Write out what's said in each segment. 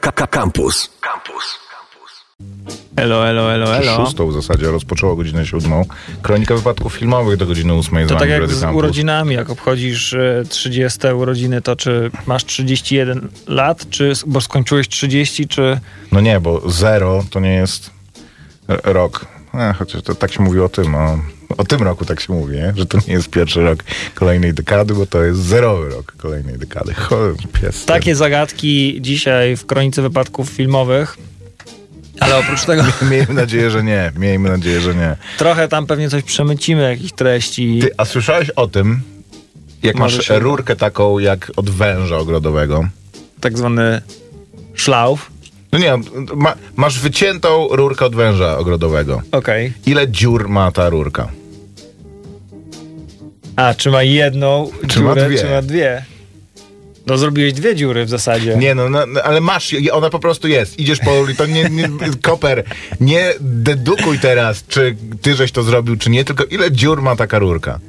Campus. Campus. Elo, elo, elo, elo. Szóstą w zasadzie rozpoczęło godzinę siódmą. Kronika wypadków filmowych do godziny ósmej. To tak jak z Campus. urodzinami, jak obchodzisz e, 30 urodziny, to czy masz 31 lat, czy bo skończyłeś 30, czy No nie, bo zero to nie jest rok. E, chociaż to tak się mówi o tym, o, o tym roku tak się mówi, nie? że to nie jest pierwszy rok kolejnej dekady, bo to jest zerowy rok kolejnej dekady. Cholera, pies. takie zagadki dzisiaj w kronice wypadków filmowych. Ale oprócz tego Miejmy nadzieję, że nie. Miejmy nadzieję, że nie. trochę tam pewnie coś przemycimy, jakichś treści. Ty, a słyszałeś o tym, jak Może masz się- rurkę taką jak od węża ogrodowego? tak zwany szlauf. No nie, ma, masz wyciętą rurkę od węża ogrodowego. Okej. Ile dziur ma ta rurka? A, czy ma jedną Czy ma dziurę, dwie? czy ma dwie? No zrobiłeś dwie dziury w zasadzie. Nie no, no, no, ale masz, ona po prostu jest. Idziesz po ulicy, nie, nie, koper, nie dedukuj teraz, czy ty żeś to zrobił, czy nie, tylko ile dziur ma taka rurka.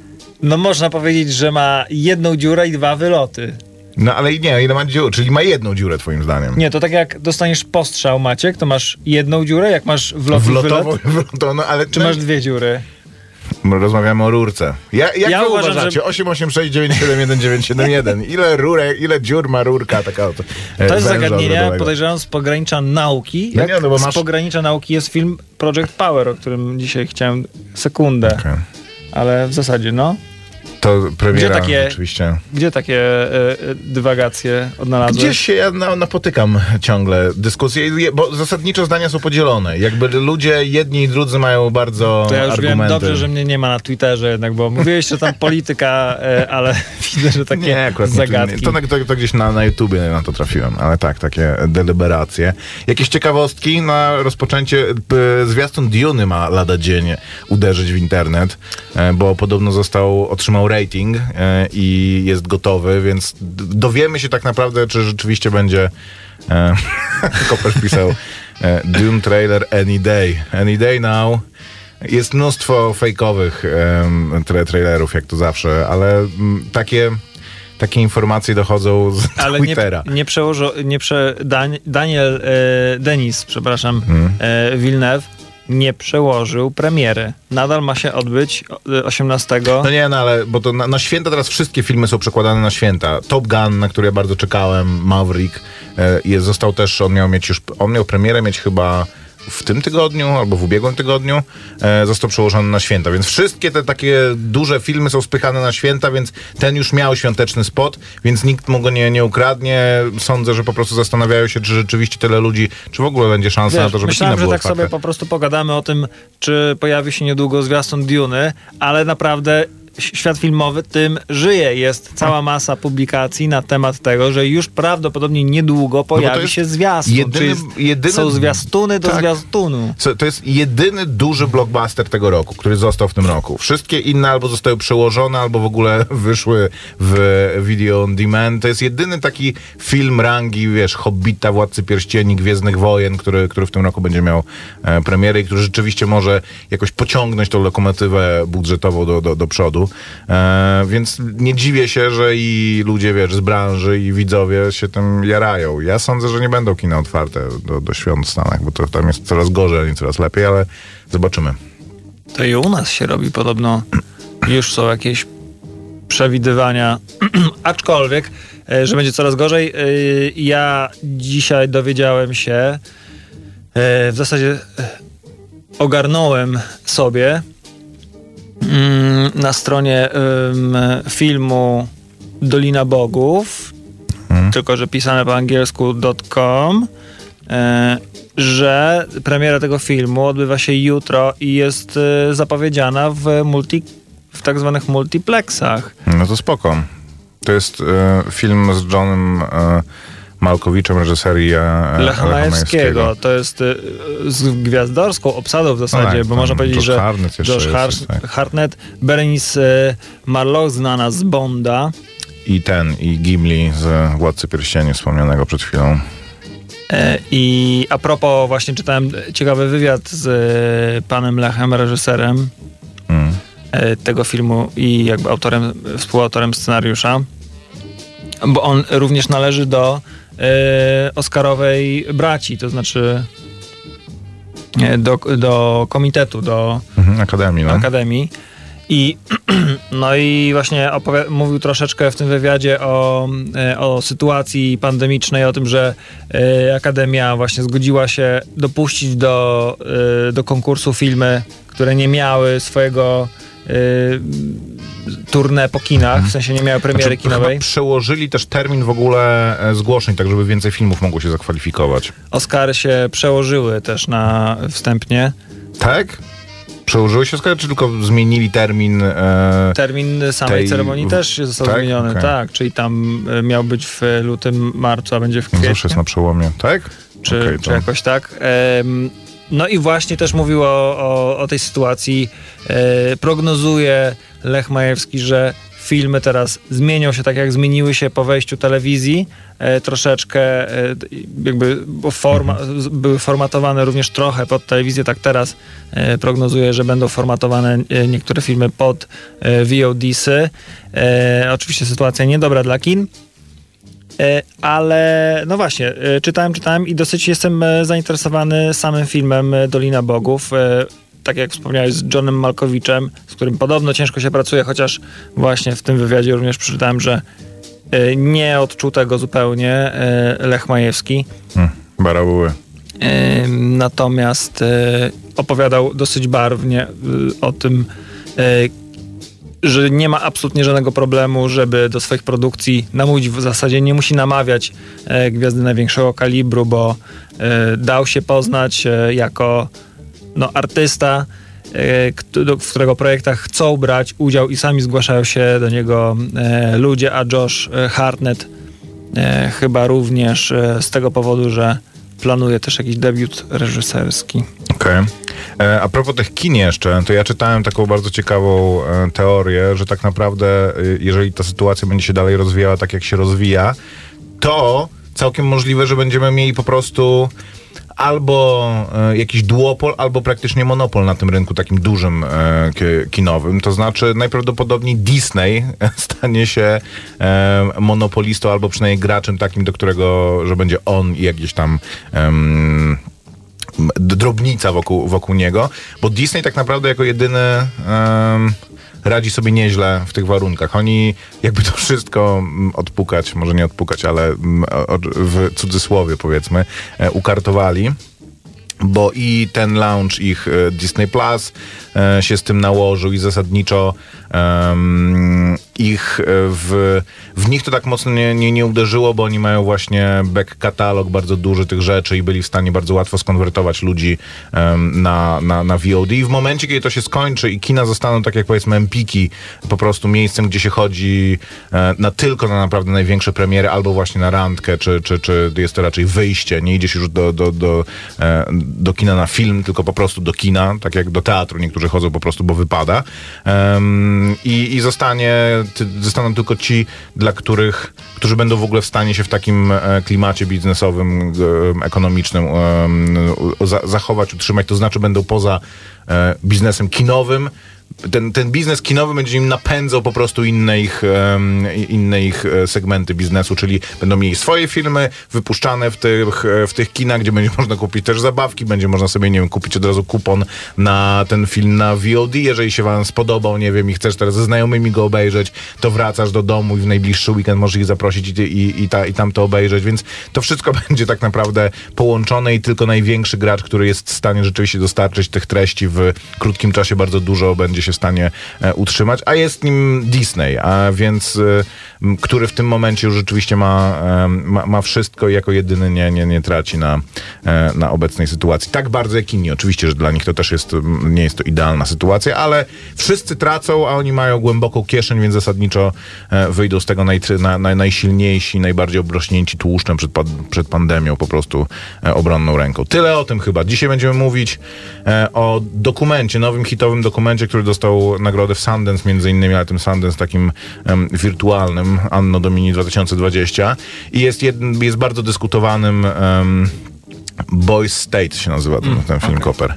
No można powiedzieć, że ma jedną dziurę i dwa wyloty. No ale nie, ile ma dziur, czyli ma jedną dziurę twoim zdaniem. Nie, to tak jak dostaniesz postrzał, Maciek, to masz jedną dziurę, jak masz wlot Wlotową, wylot, wlotową, no ale czy no, masz dwie dziury? Rozmawiamy o rurce. Ja, jak Ja wy uważam, uważacie? że- 886971971. Ile rurek, ile dziur ma rurka taka oto? e, To jest zagadnienie, podejrzewam, z pogranicza nauki. No Jak nie, no bo masz- Z pogranicza nauki jest film Project Power, o którym dzisiaj chciałem sekundę. Okej. Ale w zasadzie, no. To premiera Gdzie takie- oczywiście. Gdzie takie e, e, dywagacje odnalazłeś? Gdzieś się ja na, napotykam ciągle dyskusje, je- bo zasadniczo zdania są podzielone. Jakby ludzie jedni i drudzy mają bardzo To ja już argumenty. wiem dobrze, że mnie nie ma na Twitterze jednak, bo mówiłeś, że tam polityka, e, ale widzę, że takie Nie, akurat nie, zagadki. to, to, to gdzieś na, na YouTubie na to trafiłem, ale tak, takie deliberacje. Jakieś ciekawostki na rozpoczęcie. Zwiastun Duny ma lada dzień uderzyć w internet, bo podobno został, otrzymał rating e, i jest gotowy, więc dowiemy się tak naprawdę, czy rzeczywiście będzie e, Koperz pisał e, Dune trailer any day. Any day now. Jest mnóstwo fejkowych tra trailerów, jak to zawsze, ale mm, takie, takie informacje dochodzą z Ale nie, Twittera. nie przełożo, nie prze, Dan, Daniel, e, Denis, przepraszam, Hmm. e, Villeneuve nie przełożył premiery. Nadal ma się odbyć e, 18. No nie, no ale, bo to na, na święta teraz wszystkie filmy są przekładane na święta. Top Gun, na który ja bardzo czekałem, Maverick, e, jest, został też, on miał mieć już, on miał premierę mieć chyba w tym tygodniu albo w ubiegłym tygodniu e, został przełożony na święta, więc wszystkie te takie duże filmy są spychane na święta, więc ten już miał świąteczny spot, więc nikt mu go nie, nie ukradnie. Sądzę, że po prostu zastanawiają się, czy rzeczywiście tyle ludzi, czy w ogóle będzie szansa na Wiesz, to, żeby myślałem, kino że było tak otwarte. sobie po prostu pogadamy o tym, czy pojawi się niedługo zwiastun Duny, ale naprawdę świat filmowy tym żyje. Jest cała masa publikacji na temat tego, że już prawdopodobnie niedługo No pojawi jest się zwiastun. jedyny- jest, jedyny- są zwiastuny do Tak. zwiastunu. Co- To jest jedyny duży blockbuster tego roku, który został w tym roku. Wszystkie inne albo zostały przełożone, albo w ogóle wyszły w video on demand. To jest jedyny taki film rangi, wiesz, Hobbita, Władcy Pierścieni, Gwiezdnych Wojen, który, który w tym roku będzie miał e, premierę i który rzeczywiście może jakoś pociągnąć tą lokomotywę budżetową do, do, do przodu. E, więc nie dziwię się, że i ludzie, wiesz, z branży i widzowie się tym jarają. Ja sądzę, że nie będą kina otwarte do, do świąt w Stanach, bo to tam jest coraz gorzej, a nie coraz lepiej, ale zobaczymy. To i u nas się robi podobno. Już są jakieś przewidywania, aczkolwiek, e, że będzie coraz gorzej. E, Ja dzisiaj dowiedziałem się, e, w zasadzie ogarnąłem sobie na stronie filmu Dolina Bogów, tylko że pisane po angielsku .com, e, że premiera tego filmu odbywa się jutro i jest e, zapowiedziana w, multi, w tak zwanych multiplexach. No to spoko. To jest e, film z Johnem Malkowiczem, reżyserii e, Lecha Lecha Majewskiego. To jest e, z gwiazdorską obsadą w zasadzie, No tak, bo można powiedzieć, Josh że Hartnett Josh jest, Har- tak. Hartnett, Berenice e, Marlowe znana z Bonda I ten, i Gimli z Władcy Pierścieni wspomnianego przed chwilą. E, I a propos, właśnie czytałem ciekawy wywiad z e, panem Lechem, reżyserem Mm. e, tego filmu i jakby autorem, współautorem scenariusza, bo on również należy do e, Oscarowej braci, to znaczy e, do, do komitetu, do Mhm, Akademii, no. Akademii. I, no i właśnie opowi- mówił troszeczkę w tym wywiadzie o, e, o sytuacji pandemicznej, o tym, że e, Akademia właśnie zgodziła się dopuścić do, e, do konkursu filmy, które nie miały swojego e, tournée po kinach, w sensie nie miały premiery Znaczy, kinowej. Przełożyli też termin w ogóle e, zgłoszeń, tak żeby więcej filmów mogło się zakwalifikować. Oscary się przełożyły też na wstępnie. Tak? Przełożyły się Oscary, czy tylko zmienili termin? E, Termin samej Tej- ceremonii też został tak? zmieniony, Okej. tak, czyli tam e, miał być w lutym, marcu, a będzie w no kwietniu. zawsze jest na przełomie, tak? czy, Okej, czy jakoś tak. Em, no i właśnie też mówił o, o, o tej sytuacji. E, prognozuje Lech Majewski, że filmy teraz zmienią się tak, jak zmieniły się po wejściu telewizji. E, troszeczkę e, jakby forma, z- były formatowane również trochę pod telewizję, tak teraz e, prognozuje, że będą formatowane e, niektóre filmy pod e, VOD-sy. Oczywiście sytuacja niedobra dla kin. E, Ale no właśnie, e, czytałem, czytałem i dosyć jestem e, zainteresowany samym filmem Dolina Bogów. Tak jak wspomniałeś z Johnem Malkowiczem, z którym podobno ciężko się pracuje, chociaż właśnie w tym wywiadzie również przeczytałem, że nie odczuł tego zupełnie Lech Majewski. Hmm, barabuły. Natomiast opowiadał dosyć barwnie o tym, że nie ma absolutnie żadnego problemu, żeby do swoich produkcji namówić. W zasadzie nie musi namawiać e, gwiazdy największego kalibru, bo e, dał się poznać e, jako no, artysta, e, w którego projektach chcą brać udział i sami zgłaszają się do niego e, ludzie, a Josh e, Hartnett chyba również z tego powodu, że planuje też jakiś debiut reżyserski. Okej. E, A propos tych kin jeszcze, to ja czytałem taką bardzo ciekawą e, teorię, że tak naprawdę, e, jeżeli ta sytuacja będzie się dalej rozwijała tak, jak się rozwija, to całkiem możliwe, że będziemy mieli po prostu albo e, jakiś duopol, albo praktycznie monopol na tym rynku takim dużym e, ki- kinowym. To znaczy najprawdopodobniej Disney stanie się e, monopolistą, albo przynajmniej graczem takim, do którego, że będzie on i jakieś tam d- drobnica wokół, wokół niego, bo Disney tak naprawdę jako jedyny em, radzi sobie nieźle w tych warunkach. Oni jakby to wszystko odpukać, może nie odpukać, ale w cudzysłowie powiedzmy, e, ukartowali. Bo i ten launch ich e, Disney Plus e, się z tym nałożył i zasadniczo em, ich e, w, w nich to tak mocno nie, nie, nie uderzyło, bo oni mają właśnie back katalog bardzo duży tych rzeczy i byli w stanie bardzo łatwo skonwertować ludzi em, na, na, na VOD. I w momencie, kiedy to się skończy i kina zostaną, tak jak powiedzmy Empiki, po prostu miejscem, gdzie się chodzi e, na tylko na naprawdę największe premiery, albo właśnie na randkę, czy, czy, czy jest to raczej wyjście, nie idziesz już do, do, do, e, do kina na film, tylko po prostu do kina, tak jak do teatru niektórzy chodzą po prostu, bo wypada. Em, I, i zostanie, zostaną tylko ci, dla których, którzy będą w ogóle w stanie się w takim e, klimacie biznesowym, e, ekonomicznym za, zachować, utrzymać, to znaczy będą poza e, biznesem kinowym, ten, ten biznes kinowy będzie im napędzał po prostu inne ich, em, inne ich e, segmenty biznesu, czyli będą mieli swoje filmy wypuszczane w tych, e, w tych kinach, gdzie będzie można kupić też zabawki, będzie można sobie, nie wiem, kupić od razu kupon na ten film na VOD, jeżeli się wam spodobał, nie wiem, i chcesz teraz ze znajomymi go obejrzeć, to wracasz do domu i w najbliższy weekend możesz ich zaprosić i, i, i, ta, i tam to obejrzeć, więc to wszystko będzie tak naprawdę połączone i tylko największy gracz, który jest w stanie rzeczywiście dostarczyć tych treści w krótkim czasie bardzo dużo będzie się w stanie e, utrzymać, a jest nim Disney, a więc e, który w tym momencie już rzeczywiście ma, ma, ma wszystko i jako jedyny nie, nie, nie traci na, e, na obecnej sytuacji. Tak bardzo jak inni. Oczywiście, że dla nich to też jest, nie jest to idealna sytuacja, ale wszyscy tracą, a oni mają głęboką kieszeń, więc zasadniczo wyjdą z tego naj, na, na, najsilniejsi, najbardziej obrośnięci tłuszczem przed, przed pandemią, po prostu obronną ręką. Tyle o tym chyba. Dzisiaj będziemy mówić o dokumencie, nowym hitowym dokumencie, który dostał nagrodę w Sundance między innymi, ale tym Sundance takim em, wirtualnym, Anno Domini 2020 i jest, jedn, jest bardzo dyskutowanym em, Boys State się nazywa ten, ten film Koper.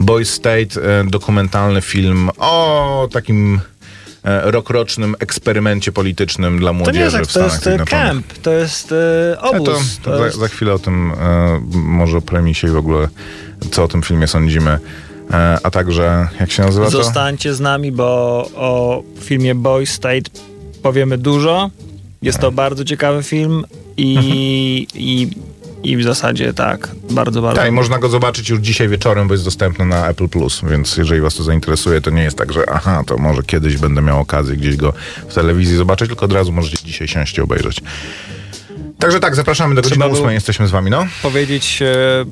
Boys State, e, dokumentalny film o takim e, rokrocznym eksperymencie politycznym dla To młodzieży jest tak, w to Stanach jest e, camp, to jest obóz. to, To za, jest... za chwilę o tym, może o premisie i w ogóle, co o tym filmie sądzimy. E, a także, jak się nazywa to? Zostańcie z nami, bo o filmie Boy State powiemy dużo. Jest to bardzo ciekawy film i, i, i w zasadzie tak, bardzo, bardzo. Tak, i można go zobaczyć już dzisiaj wieczorem, bo jest dostępny na Apple Plus, więc jeżeli was to zainteresuje, to nie jest tak, że aha, to może kiedyś będę miał okazję gdzieś go w telewizji zobaczyć, tylko od razu możecie dzisiaj siąść i obejrzeć. Także tak, zapraszamy do godziny Trzeba było- ósmej, jesteśmy z wami, no. Powiedzieć, e,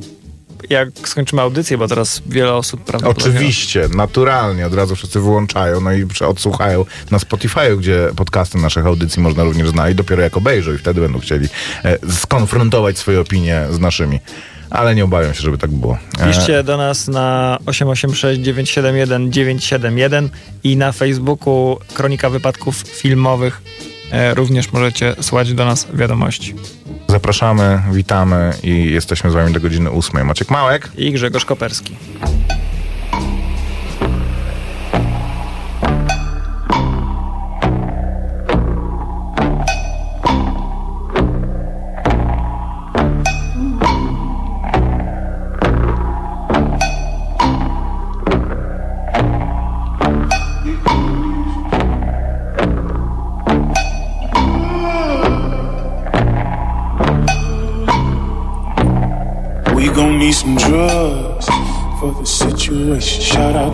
jak skończymy audycję, bo teraz wiele osób prawdopodobnie... Oczywiście, naturalnie, od razu wszyscy wyłączają, no i odsłuchają na Spotify'u, gdzie podcasty naszych audycji można również znaleźć, dopiero jak obejrzą i wtedy będą chcieli e, skonfrontować swoje opinie z naszymi. Ale nie obawiam się, żeby tak było. E, Piszcie do nas na 886 971 971 i na Facebooku Kronika Wypadków Filmowych również możecie słuchać do nas wiadomości. Zapraszamy, witamy i jesteśmy z wami do godziny ósmej. Maciek Małek. I Grzegorz Koperski.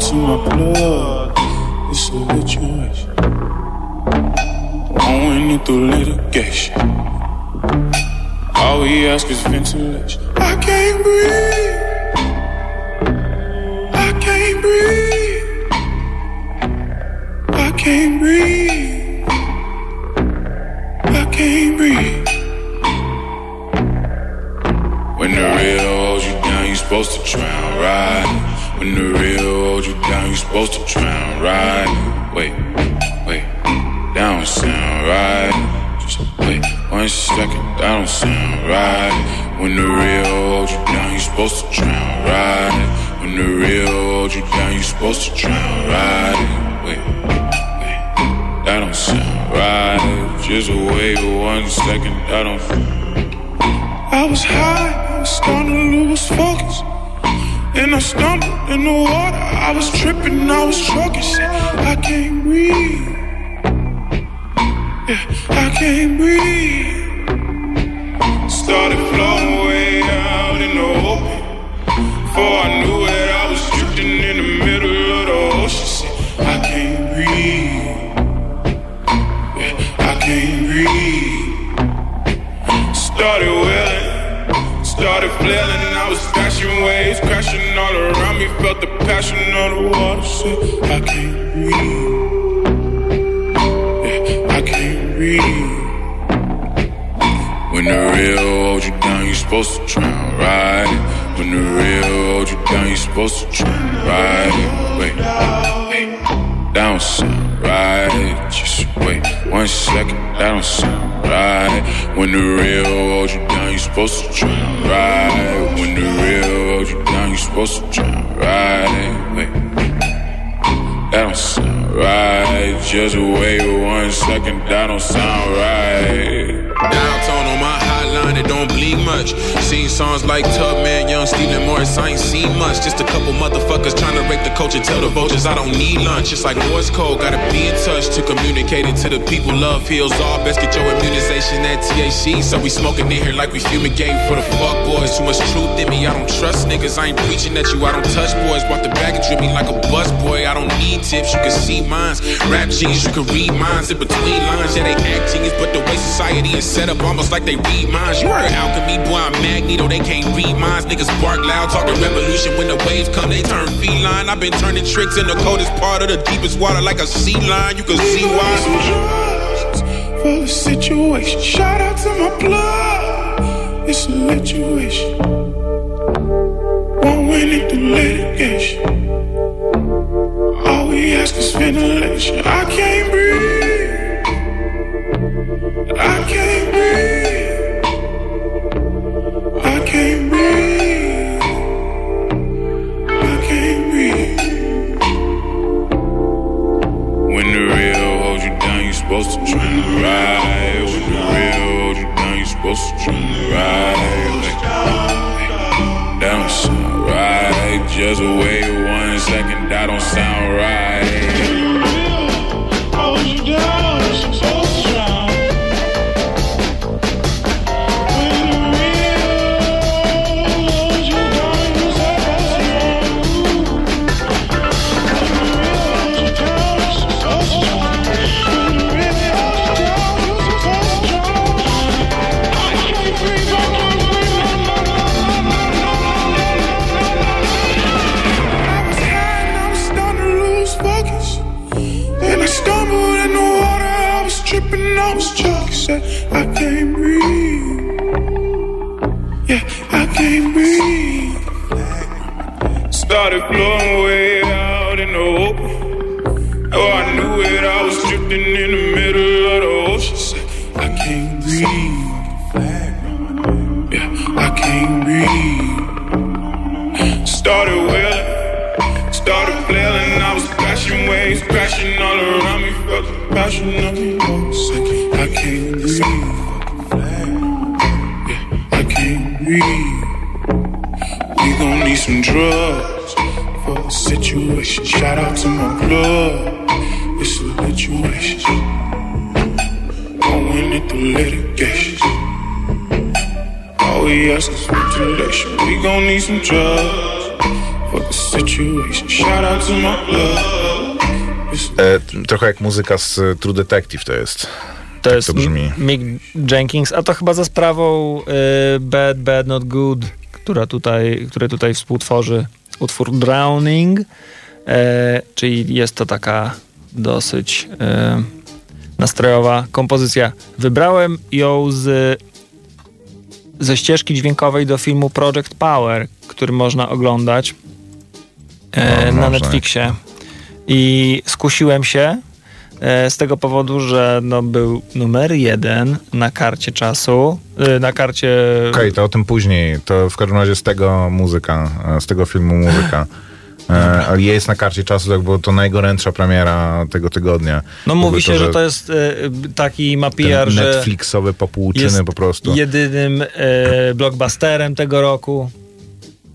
To my blood. It's a situation. Going it through litigation. All we ask is ventilation. I can't breathe. I can't breathe. I can't breathe. I can't breathe. When the real holds you down, you're supposed to drown, right? When the real holds you down, you supposed to drown, right? Wait, wait, that don't sound right. Just wait one second, that don't sound right. When the real holds you down, you supposed to drown, right? When the real holds you down, you supposed to drown, right? Wait, wait, that don't sound right. Just wait one second, that don't. I was high, I was starting to lose focus. And I stumbled in the water, I was tripping, I was choking. Shit, I can't breathe. Yeah, I can't breathe. Started floating way out in the open. Before all around me. Felt the passion of the water. Said, I can't breathe. Yeah, I can't breathe. When the real hold you down, you're supposed to drown, right? When the real hold you down, you're supposed to drown, right? Wait, wait, that don't sound right. Just wait one second, that don't sound right. When the real hold you down, you're supposed to drown, right? When the real you supposed to drown, right? Wait, that don't sound right. Just wait one second, that don't sound right. Downtown on my hotline, it don't bleed much. Seen songs like Tubman, Young Stephen Morris, I ain't seen much. Just a couple motherfuckers trying to rape the culture, tell the vultures I don't need lunch. It's like Morse code, gotta be in touch to communicate it to the people. Love heals all, best get your immunization at THC. So we smoking in here like we fumigating for the fuck boys. Too much truth in me, I don't trust niggas. I ain't preaching at you, I don't touch boys. Brought the baggage with me like a bus boy. I don't need tips, you can see mines. Rap genius, you can read minds in between lines. Yeah, they act genius, but the way society is set up, almost like they read minds. You heard alchemy, boy, I'm Magneto, they can't read minds. Niggas bark loud, talking revolution. When the waves come, they turn feline. I've been turning tricks in the coldest part of the deepest water like a sea lion. You can see why. for the situation. Shout out to my blood. It's a situation. Won't win it through litigation. All we ask is ventilation. I can't breathe. I can't breathe. Right, with the real, You thing you supposed to try to ride. Like, that don't sound right. Just wait one second, that don't sound right. Trochę jak muzyka z e, True Detective to jest. To jest to brzmi. Mick Jenkins, a to chyba za sprawą y, Bad, Bad, Not Good, która tutaj, który tutaj współtworzy utwór Drowning, e, czyli jest to taka dosyć e, nastrojowa kompozycja. Wybrałem ją z, ze ścieżki dźwiękowej do filmu Project Power, który można oglądać No, na można. Netflixie. I skusiłem się e, z tego powodu, że no, był numer jeden na karcie czasu, e, na karcie... Okej, to o tym później. To w każdym razie z tego muzyka, e, z tego filmu muzyka. E, ale jest na karcie czasu, tak, bo to najgorętsza premiera tego tygodnia. No mówi się, że to jest e, taki ma PR, że Netflixowe popłuczyny po prostu. jedynym e, blockbusterem tego roku.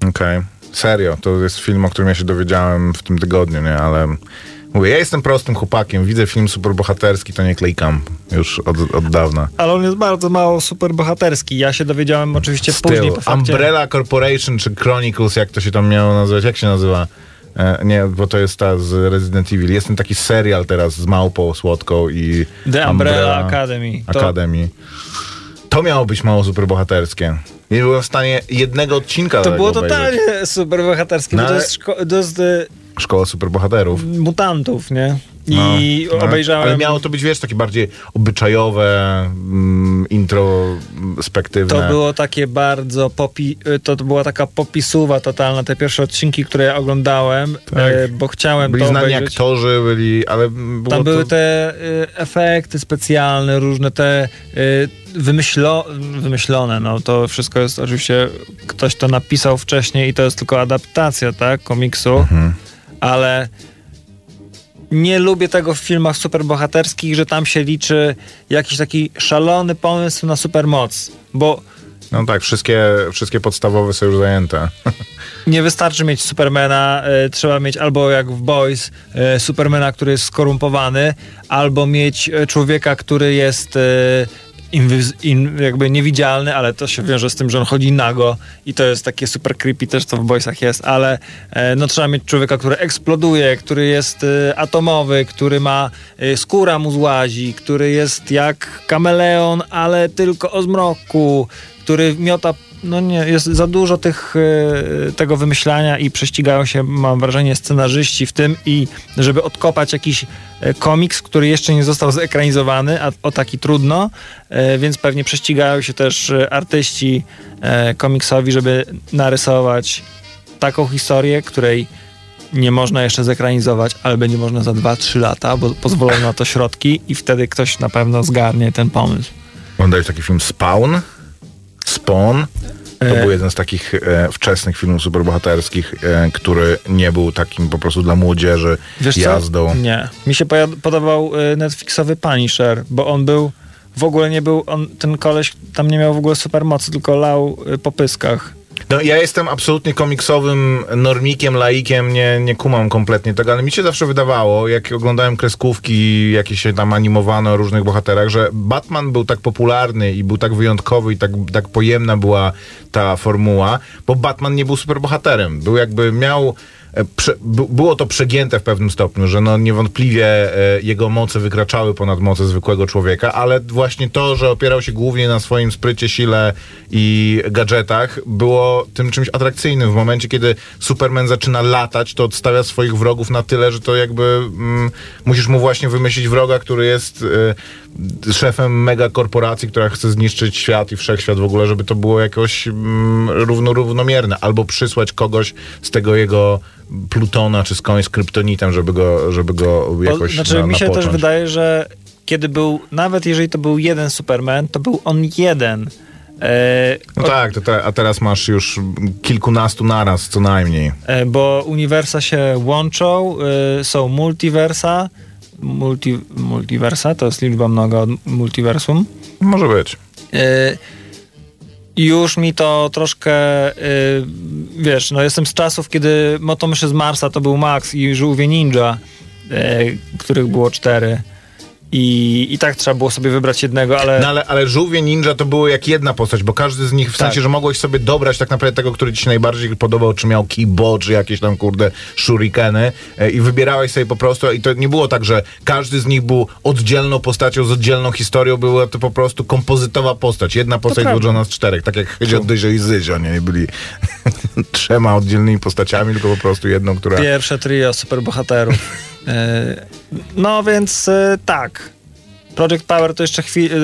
Okej. Serio, to jest film, o którym ja się dowiedziałem w tym tygodniu, nie? Ale mówię, ja jestem prostym chłopakiem, widzę film superbohaterski, to nie klikam już od, od dawna. Ale on jest bardzo mało superbohaterski. Ja się dowiedziałem oczywiście później po fakcie. Umbrella Corporation czy Chronicles, jak to się tam miało nazywać? Jak się nazywa? E, nie, bo to jest ta z Resident Evil. Jest ten taki serial teraz z małpą słodką i The Umbrella Academy. To- Academy. To miało być mało superbohaterskie. Nie byłem w stanie jednego odcinka To było obejrzeć. totalnie superbohaterskie, No bo to ale- jest, szko- to jest e, Szkoła superbohaterów. mutantów, nie? No, I obejrzałem... Ale miało to być, wiesz, takie bardziej obyczajowe, mm, introspektywne. To było takie bardzo popi... To, to była taka popisuwa totalna, te pierwsze odcinki, które ja oglądałem, e, bo chciałem Byli to znani obejrzeć. aktorzy, byli, ale było Tam były to... te y, efekty specjalne, różne te y, wymyślo, wymyślone. No to wszystko jest oczywiście, ktoś to napisał wcześniej i to jest tylko adaptacja, tak, komiksu, Mhm. ale nie lubię tego w filmach superbohaterskich, że tam się liczy jakiś taki szalony pomysł na supermoc, bo No tak, wszystkie, wszystkie podstawowe są już zajęte. nie wystarczy mieć Supermana, e, trzeba mieć albo jak w Boys e, Supermana, który jest skorumpowany, albo mieć e, człowieka, który jest inwis- in, jakby niewidzialny, ale to się wiąże z tym, że on chodzi nago i to jest takie super creepy, też to w Boysach jest, ale e, no trzeba mieć człowieka, który eksploduje, który jest e, atomowy, który ma e, skóra mu złazi, który jest jak kameleon, ale tylko o zmroku, który miota no nie, jest za dużo tych, e, tego wymyślania i prześcigają się, mam wrażenie, scenarzyści w tym i żeby odkopać jakiś e, komiks, który jeszcze nie został zekranizowany, a o taki trudno, e, więc pewnie prześcigają się też artyści komiksowi, żeby narysować taką historię, której nie można jeszcze zekranizować, ale będzie można za 2-3 lata, bo pozwolą na to środki i wtedy ktoś na pewno zgarnie ten pomysł. Oglądałeś taki film Spawn? Spawn? To E. był jeden z takich e, wczesnych filmów superbohaterskich, e, który nie był takim po prostu dla młodzieży Wiesz jazdą. Co? Nie. Mi się podobał y, Netflixowy Punisher, bo on był, w ogóle nie był, on, ten koleś tam nie miał w ogóle supermocy, tylko lał y, po pyskach. No ja jestem absolutnie komiksowym normikiem, laikiem, nie, nie kumam kompletnie tego, ale mi się zawsze wydawało, jak oglądałem kreskówki jakieś się tam animowane o różnych bohaterach, że Batman był tak popularny i był tak wyjątkowy i tak, tak pojemna była ta formuła, bo Batman nie był superbohaterem. Był jakby, miał... e, było to przegięte w pewnym stopniu, że no niewątpliwie e, jego moce wykraczały ponad moce zwykłego człowieka, ale właśnie to, że opierał się głównie na swoim sprycie, sile i gadżetach, było tym czymś atrakcyjnym. W momencie, kiedy Superman zaczyna latać, to odstawia swoich wrogów na tyle, że to jakby mm, musisz mu właśnie wymyślić wroga, który jest e, szefem mega korporacji, która chce zniszczyć świat i wszechświat w ogóle, żeby to było jakoś mm, równo, równomierne. Albo przysłać kogoś z tego jego Plutona czy skądś z kryptonitem, żeby go, żeby go jakoś znaczy, na, mi się też napocząć. wydaje, że kiedy był, nawet jeżeli to był jeden Superman, to był on jeden. E, No tak, te, a teraz masz już kilkunastu naraz co najmniej. e, bo uniwersa się łączą, e, są multiversa. Multi, multiversa to jest liczba mnoga od multiversum. Może być. Już mi to troszkę, e, wiesz, no jestem z czasów, kiedy Motomyszy z Marsa to był Max i Żółwie Ninja, e, których było cztery. I, I tak trzeba było sobie wybrać jednego, ale... No ale, ale żółwie ninja to było jak jedna postać, bo każdy z nich, w Tak. sensie, że mogłeś sobie dobrać tak naprawdę tego, który ci się najbardziej podobał, czy miał kibo, czy jakieś tam, kurde, shurikeny e, i wybierałeś sobie po prostu i to nie było tak, że każdy z nich był oddzielną postacią z oddzielną historią, była to po prostu kompozytowa postać. Jedna postać złożona z czterech, tak jak Hydzio, Dyzio i Zyzio, nie? Byli trzema oddzielnymi postaciami, tylko po prostu jedną, która... Pierwsze trio superbohaterów. E, no więc e, tak. Project Power to jeszcze chwilę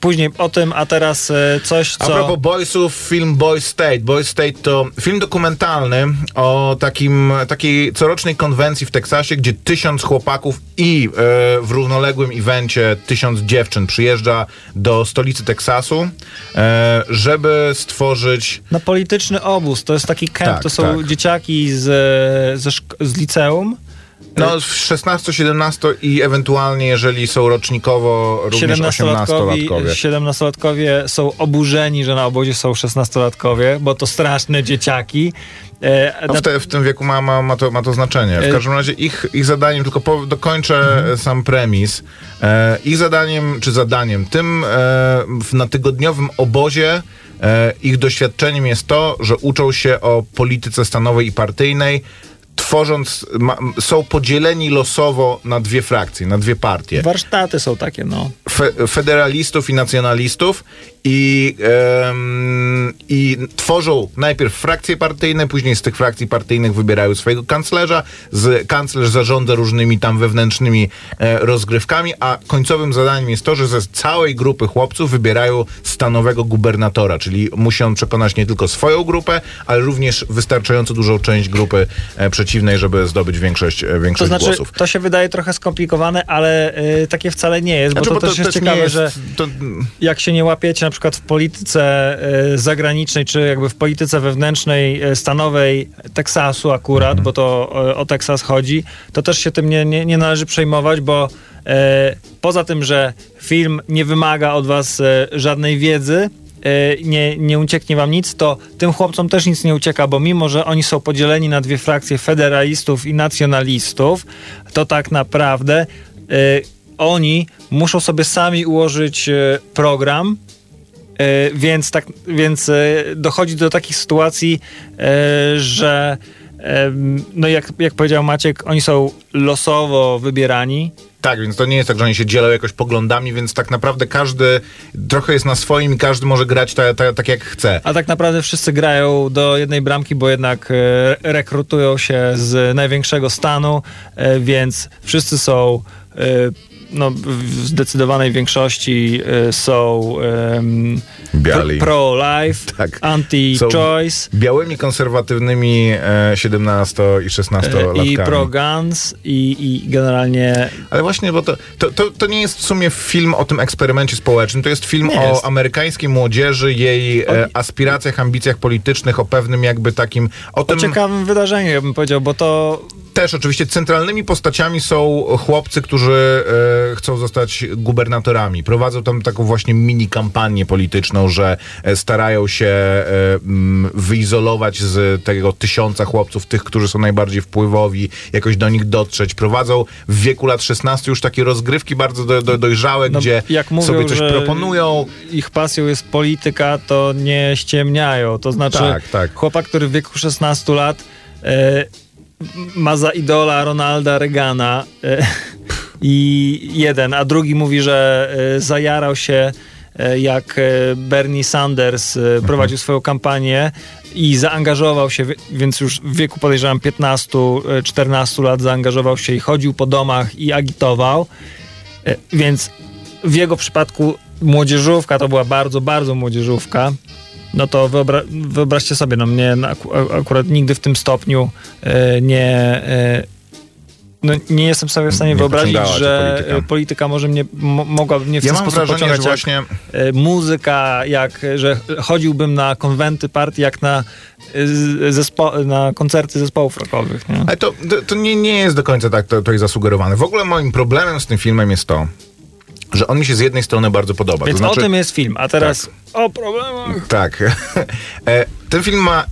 później o tym, a teraz e, coś, A co... propos Boysów, film Boys State. Boys State to film dokumentalny o takim, takiej corocznej konwencji w Teksasie, gdzie tysiąc chłopaków i e, w równoległym evencie tysiąc dziewczyn przyjeżdża do stolicy Teksasu, e, żeby stworzyć Na polityczny obóz. To jest taki camp, Tak, to są tak. dzieciaki z, ze z liceum. No 16, 17 i ewentualnie, jeżeli są rocznikowo, również 17-latkowie 18-latkowie. 17-latkowie są oburzeni, że na obozie są 16-latkowie, bo to straszne dzieciaki. E, No w, te, w tym wieku ma, ma, ma, to, ma to znaczenie. W E, każdym razie ich, ich zadaniem, tylko po, dokończę Mhm. sam premis, e, ich zadaniem, czy zadaniem, tym e, w, na tygodniowym obozie e, ich doświadczeniem jest to, że uczą się o polityce stanowej i partyjnej, tworząc, ma, są podzieleni losowo na dwie frakcje, na dwie partie Warsztaty są takie, no. fe, federalistów i nacjonalistów i, i tworzą najpierw frakcje partyjne, później z tych frakcji partyjnych wybierają swojego kanclerza, z, kanclerz zarządza różnymi tam wewnętrznymi e, rozgrywkami, a końcowym zadaniem jest to, że ze całej grupy chłopców wybierają stanowego gubernatora, czyli musi on przekonać nie tylko swoją grupę, ale również wystarczająco dużą część grupy e, przeciwnej, żeby zdobyć większość, e, To większość znaczy, głosów. to się wydaje trochę skomplikowane, ale y, takie wcale nie jest, Znaczy, bo to, też jest ciekawe, jest- że to, jak się nie łapiecie na przykład w polityce y, zagranicznej, czy jakby w polityce wewnętrznej, y, stanowej Teksasu akurat, bo to y, o Teksas chodzi, to też się tym nie, nie, nie należy przejmować, bo poza tym, że film nie wymaga od was żadnej wiedzy, nie, nie ucieknie wam nic, to tym chłopcom też nic nie ucieka, bo mimo, że oni są podzieleni na dwie frakcje federalistów i nacjonalistów, to tak naprawdę oni muszą sobie sami ułożyć program, E, więc, tak, więc e, dochodzi do takich sytuacji, e, że no jak, jak powiedział Maciek, oni są losowo wybierani. Tak, więc to nie jest tak, że oni się dzielą jakoś poglądami, więc tak naprawdę każdy trochę jest na swoim i każdy może grać ta, ta, tak jak chce. A tak naprawdę wszyscy grają do jednej bramki, bo jednak e, rekrutują się z największego stanu, e, więc wszyscy są e, no, w zdecydowanej większości e, są Biali. pro-life, Tak. anti-choice. Białymi, konserwatywnymi e, 17 i 16 E, latkami. I pro-guns i, i generalnie Ale właśnie, bo to, to, to, to nie jest w sumie film o tym eksperymencie społecznym, to jest film Nie o jest. amerykańskiej młodzieży, jej e, Oni- aspiracjach, ambicjach politycznych, o pewnym jakby takim, o o tym... ciekawym wydarzeniu, ja bym powiedział, bo to też oczywiście centralnymi postaciami są chłopcy, którzy e, chcą zostać gubernatorami. Prowadzą tam taką właśnie mini kampanię polityczną, że e, starają się e, m, wyizolować z tego tysiąca chłopców tych, którzy są najbardziej wpływowi, jakoś do nich dotrzeć. Prowadzą w wieku lat 16 już takie rozgrywki bardzo do, do, dojrzałe, No, gdzie mówią, sobie coś proponują. Ich pasją jest polityka, to nie ściemniają. To znaczy, Tak, tak. chłopak, który w wieku 16 lat e, ma za idola Ronalda Reagana e, i jeden, a drugi mówi, że e, zajarał się e, jak Bernie Sanders prowadził swoją kampanię i zaangażował się, więc już w wieku podejrzewam 15-14 lat zaangażował się i chodził po domach i agitował. Więc w jego przypadku młodzieżówka to była bardzo, bardzo młodzieżówka. No to wyobra- wyobraźcie sobie, no mnie akurat nigdy w tym stopniu e, nie. E, no, nie jestem sobie w stanie Nie wyobrazić, że polityka. e, polityka może mnie, mo, mogłaby mnie w Ja ten mam sposób wrażenie, że pociągać jak właśnie e, muzyka, jak, że chodziłbym na konwenty partii, jak na, zespo- na koncerty zespołów rockowych. Nie? Ale to, to, to nie, nie jest do końca tak to, to jest zasugerowane. W ogóle moim problemem z tym filmem jest to, że on mi się z jednej strony bardzo podoba. Więc to znaczy, o tym jest film, a teraz o problemach. Tak. E, Ten film ma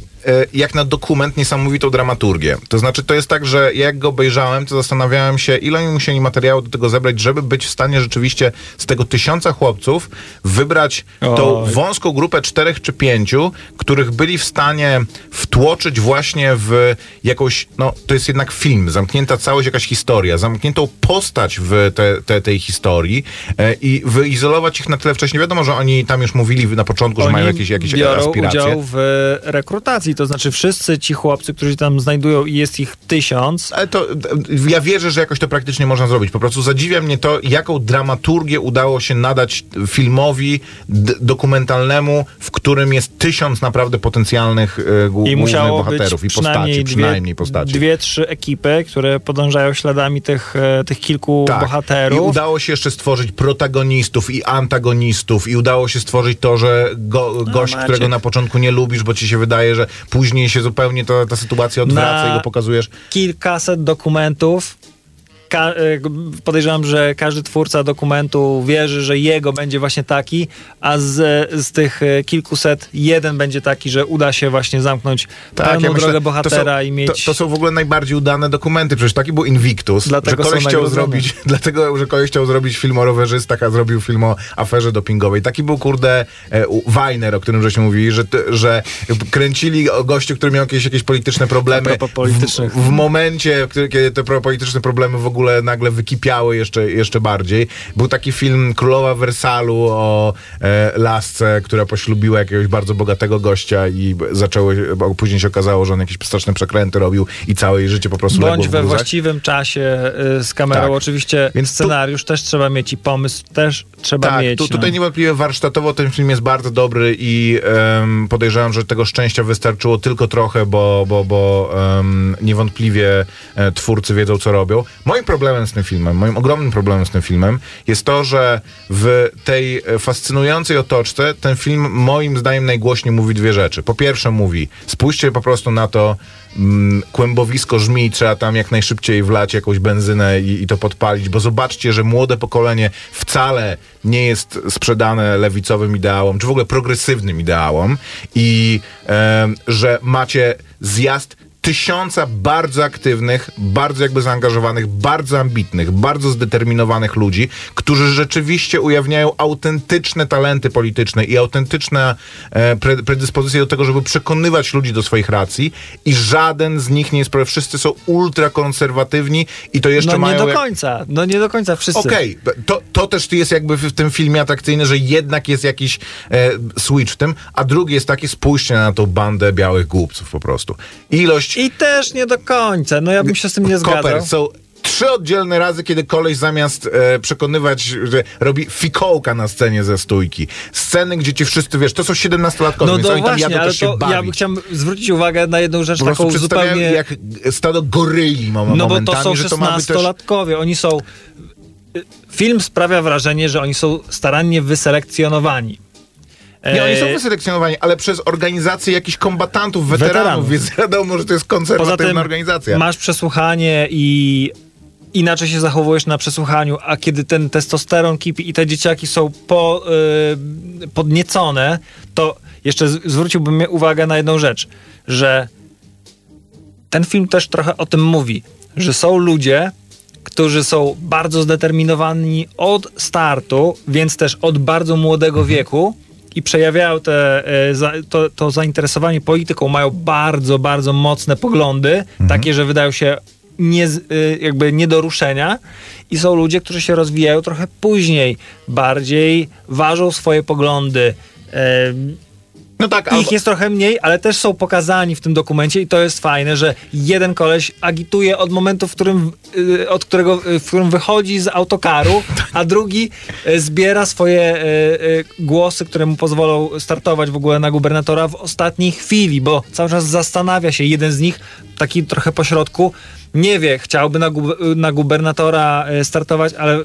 jak na dokument niesamowitą dramaturgię. To znaczy, to jest tak, że jak go obejrzałem, to zastanawiałem się, ile oni musieli materiału do tego zebrać, żeby być w stanie rzeczywiście z tego tysiąca chłopców wybrać tą Oj. wąską grupę czterech czy pięciu, których byli w stanie wtłoczyć właśnie w jakąś, no to jest jednak film, zamknięta całość, jakaś historia, zamkniętą postać w te, te, tej historii e, i wyizolować ich na tyle wcześnie. Wiadomo, że oni tam już mówili na początku, że mają jakieś, jakieś biorą aspiracje. udział w rekrutacji, to znaczy wszyscy ci chłopcy, którzy się tam znajdują i jest ich tysiąc, Ale to ja wierzę, że jakoś to praktycznie można zrobić. Po prostu zadziwia mnie to, jaką dramaturgię udało się nadać filmowi d- dokumentalnemu, w którym jest tysiąc naprawdę potencjalnych e, głó- i głównych musiało bohaterów być i postaci, przynajmniej, przynajmniej dwie, postaci. dwie, trzy ekipy, które podążają śladami tych, e, tych kilku Tak. I bohaterów. udało się jeszcze stworzyć protagonistów i antagonistów i udało się stworzyć to, że go, gość, No, którego na początku nie lubisz, bo ci się wydaje, że później się zupełnie to, ta sytuacja odwraca Na- i go pokazujesz. kilkaset dokumentów. Ka- e, podejrzewam, że każdy twórca dokumentu wierzy, że jego będzie właśnie taki, a z, z tych e, kilkuset jeden będzie taki, że uda się właśnie zamknąć pełną drogę bohatera Tak, to są, i mieć... To, to są w ogóle najbardziej udane dokumenty. Przecież taki był Invictus, Dlatego że koleś chciał zrobić, dlatego, że koleś chciał zrobić film o rowerzystach, a zrobił film o aferze dopingowej. Taki był, kurde, e, Weiner, o którym żeśmy mówili, że, że kręcili o gościu, który miał jakieś, jakieś polityczne problemy. W, w momencie, kiedy te polityczne problemy w ogóle nagle wykipiały jeszcze, jeszcze bardziej. Był taki film Królowa Wersalu o e, lasce, która poślubiła jakiegoś bardzo bogatego gościa i zaczęły, bo później się okazało, że on jakieś straszne przekręty robił i całe jej życie po prostu Bądź we właściwym czasie y, z kamerą. Tak. Oczywiście Więc tu- scenariusz też trzeba mieć i pomysł też trzeba Tak, mieć. tu, tutaj no. niewątpliwie warsztatowo ten film jest bardzo dobry i em, podejrzewam, że tego szczęścia wystarczyło tylko trochę, bo, bo, bo em, niewątpliwie e, twórcy wiedzą, co robią. Moim problemem z tym filmem, moim ogromnym problemem z tym filmem jest to, że w tej e, fascynującej otoczce ten film moim zdaniem najgłośniej mówi dwie rzeczy. Po pierwsze mówi, spójrzcie po prostu na to, mm, kłębowisko żmi, trzeba tam jak najszybciej wlać jakąś benzynę i, i to podpalić, bo zobaczcie, że młode pokolenie wcale nie jest sprzedane lewicowym ideałom, czy w ogóle progresywnym ideałom i em, że macie zjazd tysiąca bardzo aktywnych, bardzo jakby zaangażowanych, bardzo ambitnych, bardzo zdeterminowanych ludzi, którzy rzeczywiście ujawniają autentyczne talenty polityczne i autentyczne e, pre, predyspozycje do tego, żeby przekonywać ludzi do swoich racji i żaden z nich nie jest, prawie wszyscy są ultrakonserwatywni i to jeszcze No nie mają... do jak- końca, no nie do końca wszyscy. Okej, to, to też jest jakby w tym filmie atrakcyjne, że jednak jest jakiś e, switch w tym, a drugi jest taki, spójrzcie na tą bandę białych głupców po prostu. Ilość... I też nie do końca, no ja bym się z tym nie Koper, zgadzał. są trzy oddzielne razy, kiedy koleś zamiast e, przekonywać, że robi fikołka na scenie ze stójki. Sceny, gdzie ci wszyscy, wiesz, to są 17-latkowie, No więc oni tam właśnie, jadą też się to bawić. ja bym chciał zwrócić uwagę na jedną rzecz po taką zupełnie... jak stado goryli No bo to są że to ma być też... 16-latkowie, oni są... Film sprawia wrażenie, że oni są starannie wyselekcjonowani. Nie, oni są E, wyselekcjonowani, ale przez organizację jakichś kombatantów, weteranów, Weteranów. więc wiadomo, że to jest Poza konserwatywna tym organizacja. masz przesłuchanie i inaczej się zachowujesz na przesłuchaniu, a kiedy ten testosteron kipi i te dzieciaki są po, y, podniecone, to jeszcze z- zwróciłbym uwagę na jedną rzecz, że ten film też trochę o tym mówi, że są ludzie, którzy są bardzo zdeterminowani od startu, więc też od bardzo młodego wieku i przejawiają te, e, to, to zainteresowanie polityką, mają bardzo, bardzo mocne poglądy, takie, że wydają się nie, y, jakby nie do ruszenia i są ludzie, którzy się rozwijają trochę później, bardziej ważą swoje poglądy, e, No tak, albo, ich jest trochę mniej, ale też są pokazani w tym dokumencie i to jest fajne, że jeden koleś agituje od momentu, w którym, y, od którego, y, w którym wychodzi z autokaru, a drugi y, zbiera swoje głosy, które mu pozwolą startować w ogóle na gubernatora w ostatniej chwili, bo cały czas zastanawia się. Jeden z nich, taki trochę pośrodku, nie wie, chciałby na, gub- na gubernatora startować, ale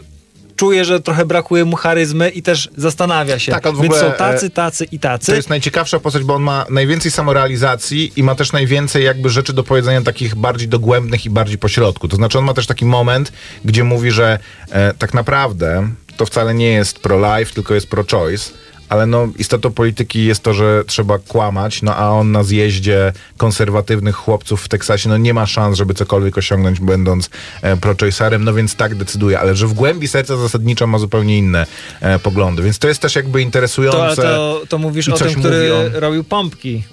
czuje, że trochę brakuje mu charyzmy i też zastanawia się. Tak, on w Więc ogóle, są tacy, e, tacy i tacy. To jest najciekawsza postać, bo on ma najwięcej samorealizacji i ma też najwięcej jakby rzeczy do powiedzenia takich bardziej dogłębnych i bardziej pośrodku. To znaczy on ma też taki moment, gdzie mówi, że e, tak naprawdę to wcale nie jest pro-life, tylko jest pro-choice. Ale no, istotą polityki jest to, że trzeba kłamać, no a on na zjeździe konserwatywnych chłopców w Teksasie, no nie ma szans, żeby cokolwiek osiągnąć, będąc e, pro-choicerem, no więc tak decyduje. Ale że w głębi serca zasadniczo ma zupełnie inne e, poglądy. Więc to jest też jakby interesujące. To, to, to mówisz o tym, który mówi on. robił pompki.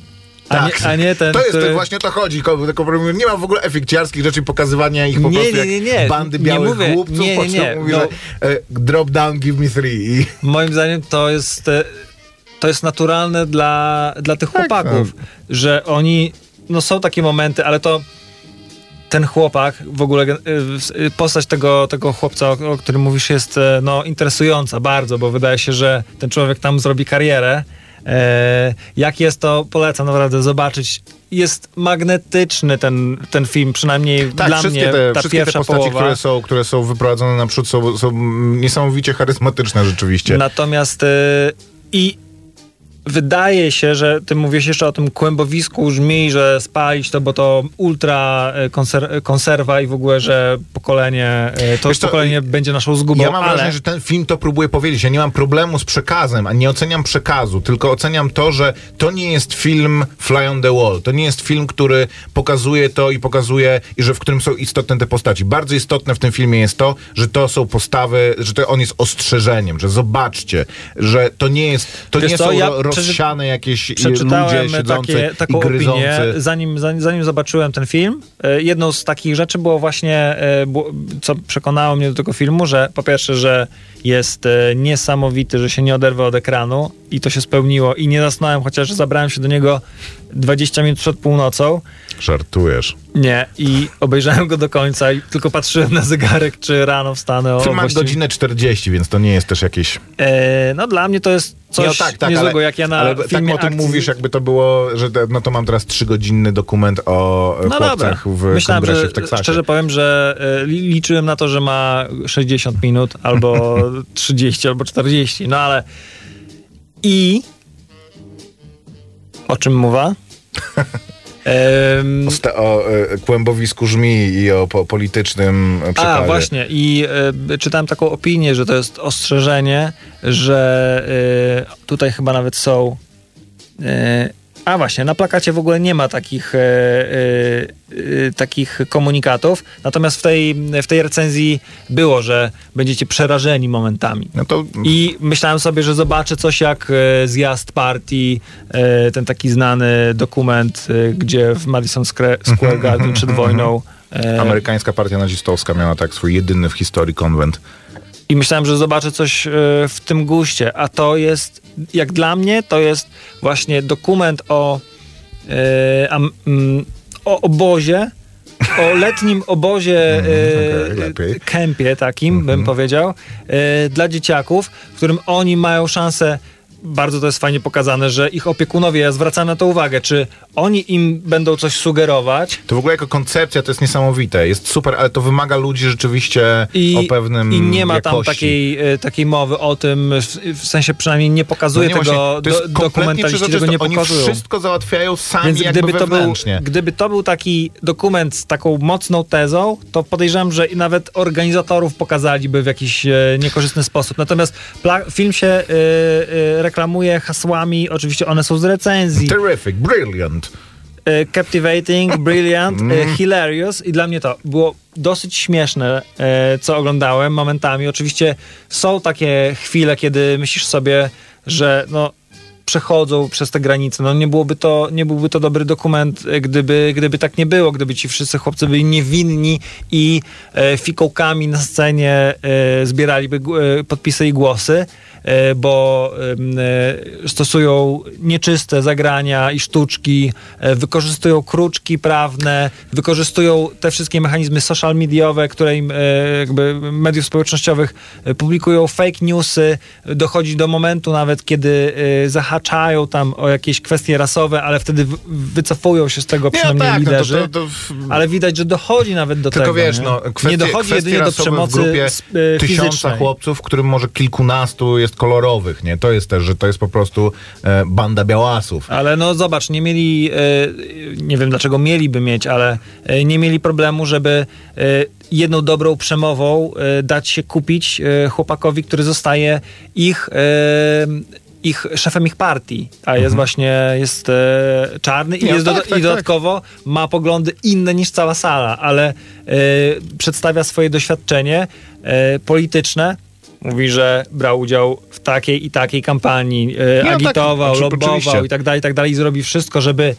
A, Tak. nie, a nie ten, to jest który... to właśnie o to chodzi. Nie ma w ogóle efekciarskich rzeczy pokazywania ich po Nie, prostu nie, nie, jak nie. bandy Nie białych mówię. głupców. Nie, nie, nie. Mówi, No. że, e, drop down, give me three. Moim zdaniem to jest, e, to jest naturalne dla, dla tych chłopaków, że oni, no są takie momenty, ale to ten chłopak, w ogóle e, postać tego, tego chłopca, o, o którym mówisz, jest e, no, interesująca bardzo, bo wydaje się, że ten człowiek tam zrobi karierę. E, jak jest to, polecam naprawdę zobaczyć. Jest magnetyczny ten, ten film, przynajmniej tak, dla wszystkie mnie te, ta wszystkie te pierwsza postaci, połowa. które są, które są wyprowadzone naprzód, są, są niesamowicie charyzmatyczne rzeczywiście. Natomiast y, i wydaje się, że ty mówisz jeszcze o tym kłębowisku żmij, że spalić to, bo to ultra y, konser- konserwa i w ogóle, że pokolenie, y, to Wiesz pokolenie będzie naszą zgubą, Ja mam ale wrażenie, że ten film to próbuje powiedzieć. Ja nie mam problemu z przekazem, a nie oceniam przekazu, tylko oceniam to, że to nie jest film Fly on the Wall. To nie jest film, który pokazuje to i pokazuje, i że w którym są istotne te postaci. Bardzo istotne w tym filmie jest to, że to są postawy, że to on jest ostrzeżeniem, że zobaczcie, że to nie jest, to Wiesz nie co, są ja ro- rozsiane jakieś ludzie siedzący takie, i taką opinię, zanim, zanim, zanim zobaczyłem ten film. e, Jedną z takich rzeczy było właśnie, e, co przekonało mnie do tego filmu, że po pierwsze, że jest e, niesamowity, że się nie oderwał od ekranu i to się spełniło i nie zasnąłem, chociaż zabrałem się do niego 20 minut przed północą. Żartujesz. Nie, i obejrzałem go do końca i tylko patrzyłem na zegarek, czy rano wstanę o Film ma właściwie- godzinę 40, więc to nie jest też jakieś... E, no dla mnie to jest coś no tak, tak, niezłego, ale, jak ja na ale tak filmie o tym akcji... mówisz, jakby to było, że no to mam teraz trzygodzinny dokument o No dobra. chłopcach w Myślałem, kongresie że w Teksasie. szczerze powiem, że e, li- liczyłem na to, że ma 60 minut, albo 30, albo 40, no ale i o czym mowa? O, o e, kłębowisku żmi i o po, politycznym przekazie. A, właśnie. I e, czytałem taką opinię, że to jest ostrzeżenie, że e, tutaj chyba nawet są. E, a właśnie, na plakacie w ogóle nie ma takich, e, e, e, takich komunikatów, natomiast w tej, w tej recenzji było, że będziecie przerażeni momentami. No to I myślałem sobie, że zobaczę coś jak e, zjazd partii, e, ten taki znany dokument, e, gdzie w Madison Square Square Garden przed wojną. e, amerykańska partia nazistowska miała tak swój jedyny w historii konwent. I myślałem, że zobaczę coś w tym guście, a to jest, jak dla mnie, to jest właśnie dokument o, e, am, mm, o obozie, o letnim obozie, Mhm, e, lepiej. kempie takim, Mhm. bym powiedział, e, dla dzieciaków, w którym oni mają szansę bardzo to jest fajnie pokazane, że ich opiekunowie, ja zwracam na to uwagę, czy oni im będą coś sugerować To w ogóle jako koncepcja to jest niesamowite. Jest super, ale to wymaga ludzi rzeczywiście i, o pewnym i nie ma tam jakości. takiej, e, takiej mowy o tym, w, w sensie przynajmniej nie pokazuje No nie, tego do, dokumentaliści, tego nie Oni pokazują. wszystko załatwiają sami Więc jakby gdyby to, był, gdyby to był taki dokument z taką mocną tezą, to podejrzewam, że i nawet organizatorów pokazaliby w jakiś e, niekorzystny sposób. Natomiast film się e, e, reklamuje hasłami, oczywiście one są z recenzji. Terrific, brilliant. e, captivating, brilliant, Mm. e, hilarious i dla mnie to było dosyć śmieszne, e, co oglądałem momentami. Oczywiście są takie chwile, kiedy myślisz sobie, że no przechodzą przez te granice. No nie byłoby to, nie byłby to dobry dokument, e, gdyby, gdyby tak nie było, gdyby ci wszyscy chłopcy byli niewinni i e, fikołkami na scenie e, zbieraliby e, podpisy i głosy, e, bo e, stosują nieczyste zagrania i sztuczki, e, wykorzystują kruczki prawne, wykorzystują te wszystkie mechanizmy social mediowe, które im jakby mediów społecznościowych publikują fake newsy, dochodzi do momentu nawet, kiedy e, zahaczają tam o jakieś kwestie rasowe, ale wtedy wycofują się z tego przynajmniej tak, no to- liderzy. to- to- ale widać, że dochodzi nawet do Tylko tego. wiesz, nie? no, kwestie, nie dochodzi jedynie do przemocy w grupie e, tysiąca fizycznej. chłopców, w którym może kilkunastu jest kolorowych, nie? To jest też, że to jest po prostu e, banda białasów. Ale no zobacz, nie mieli, e, nie wiem dlaczego mieliby mieć, ale e, nie mieli problemu, żeby e, jedną dobrą przemową e, dać się kupić chłopakowi, który zostaje ich, ich szefem ich partii, a jest właśnie jest e, czarny i, Mhm. Nie, jest tak, doda- tak, i dodatkowo ma poglądy inne niż cała sala, ale e, przedstawia swoje doświadczenie e, polityczne. Mówi, że brał udział w takiej i takiej kampanii, e, tak, agitował, oczy- lobbował i tak dalej, i tak dalej. I zrobi wszystko, żeby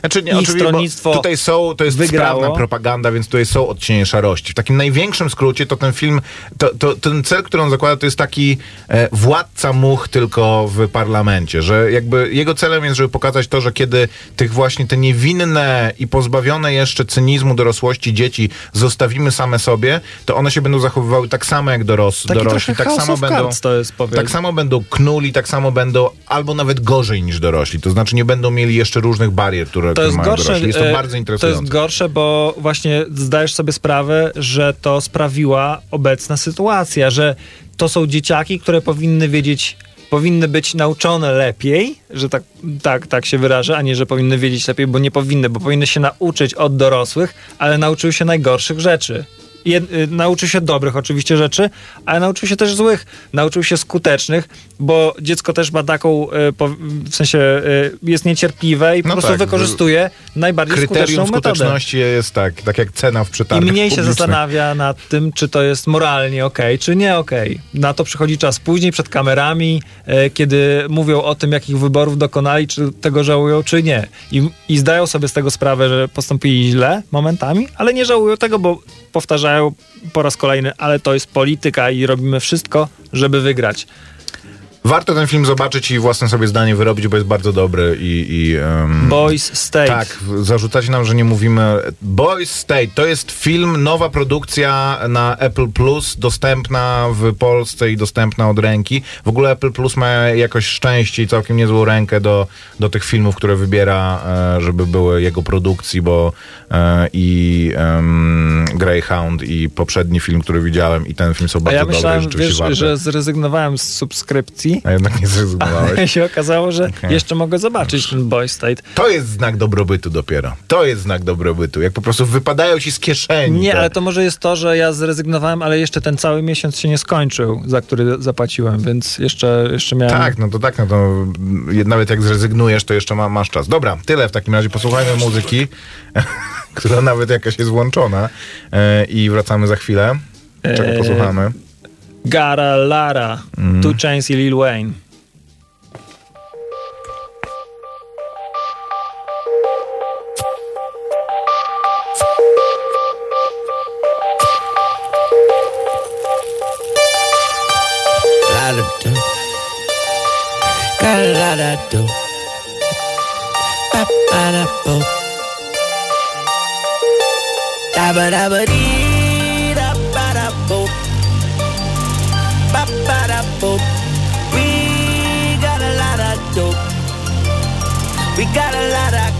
Znaczy, nie, bo stronnictwo tutaj są, to jest wygrało. sprawna propaganda, więc tutaj są odcienie szarości. W takim największym skrócie to ten film, to, to, ten cel, który on zakłada, to jest taki e, władca much tylko w parlamencie, że jakby jego celem jest, żeby pokazać to, że kiedy tych właśnie te niewinne i pozbawione jeszcze cynizmu dorosłości dzieci zostawimy same sobie, to one się będą zachowywały tak samo jak doros, Taki dorośli, tak samo będą jest, tak samo będą knuli, tak samo będą albo nawet gorzej niż dorośli. To znaczy nie będą mieli jeszcze różnych barier, które, To jest mają gorsze. dorośli. Jest to e, bardzo To interesujące. jest gorsze, bo właśnie zdajesz sobie sprawę, że to sprawiła obecna sytuacja, że to są dzieciaki, które powinny wiedzieć, powinny być nauczone lepiej, że tak, tak, tak się wyrażę, a nie, że powinny wiedzieć lepiej, bo nie powinny, bo powinny się nauczyć od dorosłych, ale nauczyły się najgorszych rzeczy. Jed, y, nauczył się dobrych oczywiście rzeczy, ale nauczył się też złych. Nauczył się skutecznych, bo dziecko też ma taką, po, w sensie y, jest niecierpliwe i po No prostu tak, wykorzystuje najbardziej Kryterium skuteczną metodę. skuteczności jest tak, tak jak cena w I przetargach mniej się zastanawia nad tym, czy to jest moralnie okej, czy nie okej. Na to przychodzi czas później, przed kamerami, e, kiedy mówią o tym, jakich wyborów dokonali, czy tego żałują, czy nie. I, I zdają sobie z tego sprawę, że postąpili źle momentami, ale nie żałują tego, bo powtarzają po raz kolejny, ale to jest polityka i robimy wszystko, żeby wygrać. Warto ten film zobaczyć i własne sobie zdanie wyrobić, bo jest bardzo dobry i... i em, Boys State. Tak, zarzucacie nam, że nie mówimy. Boys State to jest film, nowa produkcja na Apple Plus, dostępna w Polsce i dostępna od ręki. W ogóle Apple Plus ma jakoś szczęście i całkiem niezłą rękę do, do tych filmów, które wybiera, e, żeby były jego produkcji, bo e, i em, Greyhound i poprzedni film, który widziałem i ten film są bardzo ja dobre, myślałem, rzeczywiście wiesz, warte. że zrezygnowałem z subskrypcji. A jednak nie zrezygnowałeś. Ale się okazało, że Okej. jeszcze mogę zobaczyć ten Boys State. To jest znak dobrobytu dopiero. To jest znak dobrobytu. Jak po prostu wypadają ci z kieszeni. Nie, te- ale to może jest to, że ja zrezygnowałem, ale jeszcze ten cały miesiąc się nie skończył, za który zapłaciłem, więc jeszcze, jeszcze miałem... Tak, no to tak, no to nawet jak zrezygnujesz, to jeszcze ma, masz czas. Dobra, tyle w takim razie. Posłuchajmy muzyki, która nawet jakaś jest włączona e, i wracamy za chwilę. Czego E, posłuchamy? Gara, Lara, Mm. Two Chainz i Lil Wayne. lot of dough. Got a lot of dough. Ba ba da bo. Da ba da ba dee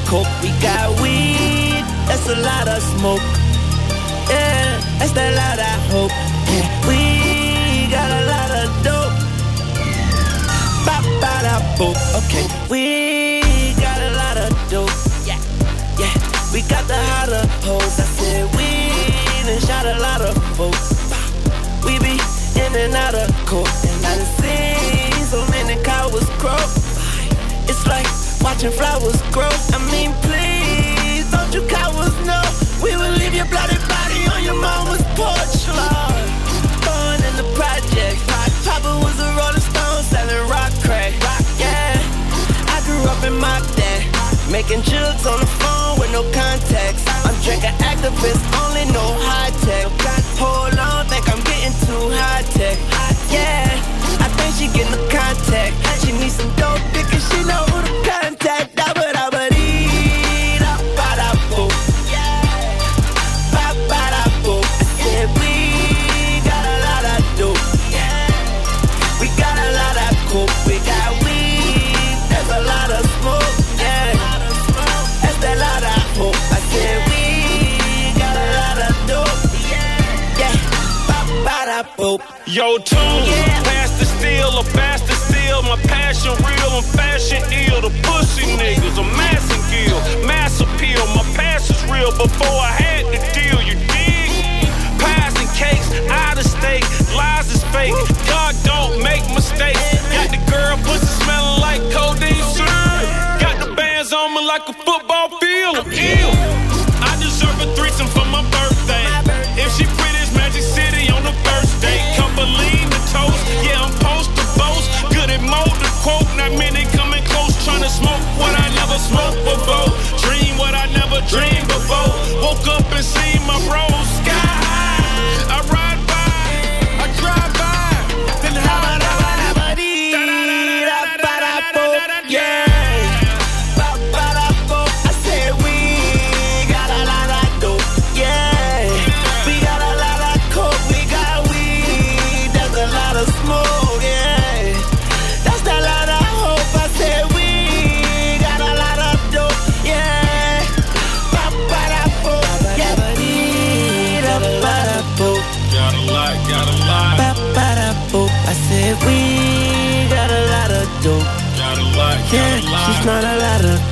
coke. We got weed, that's a lot of smoke. Yeah, that's a lot of hope. Yeah, we got a lot of dope. Bop, bop, da, boop. Okay, we got a lot of dope. Yeah, yeah, we got the hotter hoes. I said we done shot a lot of folks. We be in and out of court, watching flowers grow. I mean, please, don't you cowards know we will leave your bloody body on your mama's porch, Lord. Born in the project, Papa was a Rolling Stone selling rock crack. Yeah, I grew up in my day, making jugs on the phone with no contacts. I'm drinking activist, only no high tech. Yo, tune, Yeah. pass the steel, a bastard steal. My passion real, I'm fashion ill. The pussy niggas, a massive gill, mass appeal. My past is real before I had I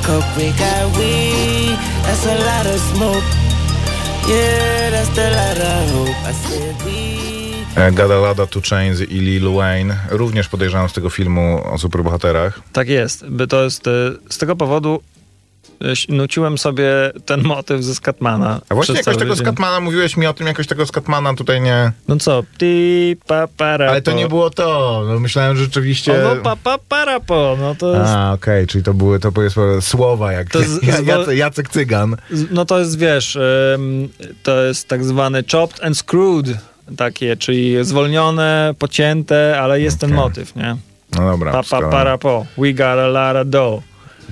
coke. We got weed. That's a lot of smoke. Yeah, that's a lot of hope. I said we. E, Gadalada, Two Chains i Lil Wayne również podejrzewam z tego filmu o superbohaterach. Tak jest. By to jest e, z tego powodu nuciłem sobie ten motyw ze Skatmana. A właśnie jakoś tego dzień. Skatmana, mówiłeś mi o tym, jakoś tego Skatmana tutaj nie... No co? Ti, pa, para, Ale to po. nie było to. No, myślałem, że rzeczywiście... O, no pa, pa, para, po. No to jest, A, okej, czyli to były to powiedzmy słowa jak To z- Ja- z- Jacek, Jacek Cygan. no to jest, wiesz, to jest tak zwane chopped and screwed takie, czyli zwolnione, pocięte, ale jest ten Okej. motyw, nie? No dobra. Pa, pa, para, po. We got a lot of dough.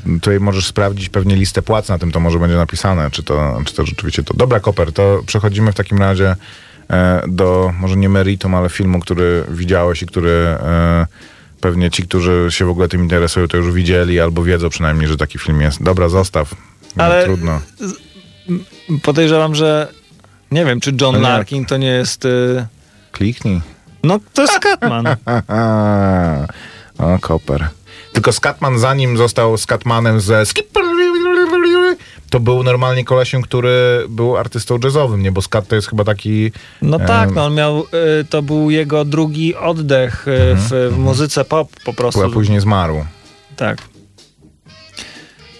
Tutaj możesz sprawdzić pewnie listę płac na tym, to może będzie napisane, czy to, czy to rzeczywiście to. Dobra, Koper, to przechodzimy w takim razie e, do, może nie meritum, ale filmu, który widziałeś i który e, pewnie ci, którzy się w ogóle tym interesują, to już widzieli albo wiedzą przynajmniej, że taki film jest. Dobra, zostaw. Ale- Trudno. Podejrzewam, że nie wiem, czy John No. Larkin to nie jest... Y, Kliknij. no, to jest Catman. O, Koper. Tylko Skatman, zanim został Skatmanem ze Skipper, to był normalnie kolesiem, który był artystą jazzowym, nie? Bo skat to jest chyba taki... No em, tak, no on miał, y, to był jego drugi oddech y, w, w muzyce pop po prostu. A później zmarł. Tak.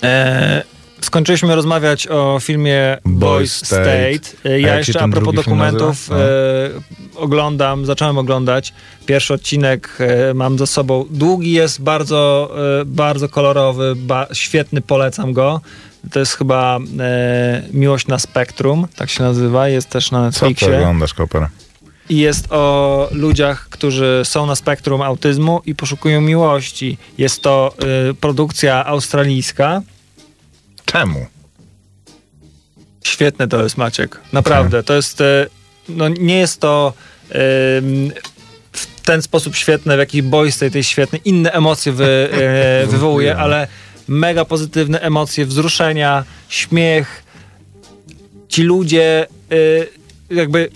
E, skończyliśmy rozmawiać o filmie Boys State. State. E, A Ja się jeszcze a propos dokumentów e, oglądam, zacząłem oglądać. Pierwszy odcinek e, mam za sobą. Długi jest, bardzo, e, bardzo kolorowy, ba, świetny, polecam go. To jest chyba e, Miłość na Spektrum, tak się nazywa, jest też na Co ty Netflixie. oglądasz, Koper? I jest o ludziach, którzy są na spektrum autyzmu i poszukują miłości. Jest to y, produkcja australijska. Czemu? Świetne to jest, Maciek. Naprawdę. To jest. y, No, nie jest to ym, w ten sposób świetne, w jaki Boys State jest świetny. Inne emocje wy, y, wywołuje, ale mega pozytywne emocje, wzruszenia, śmiech. Ci ludzie y, jakby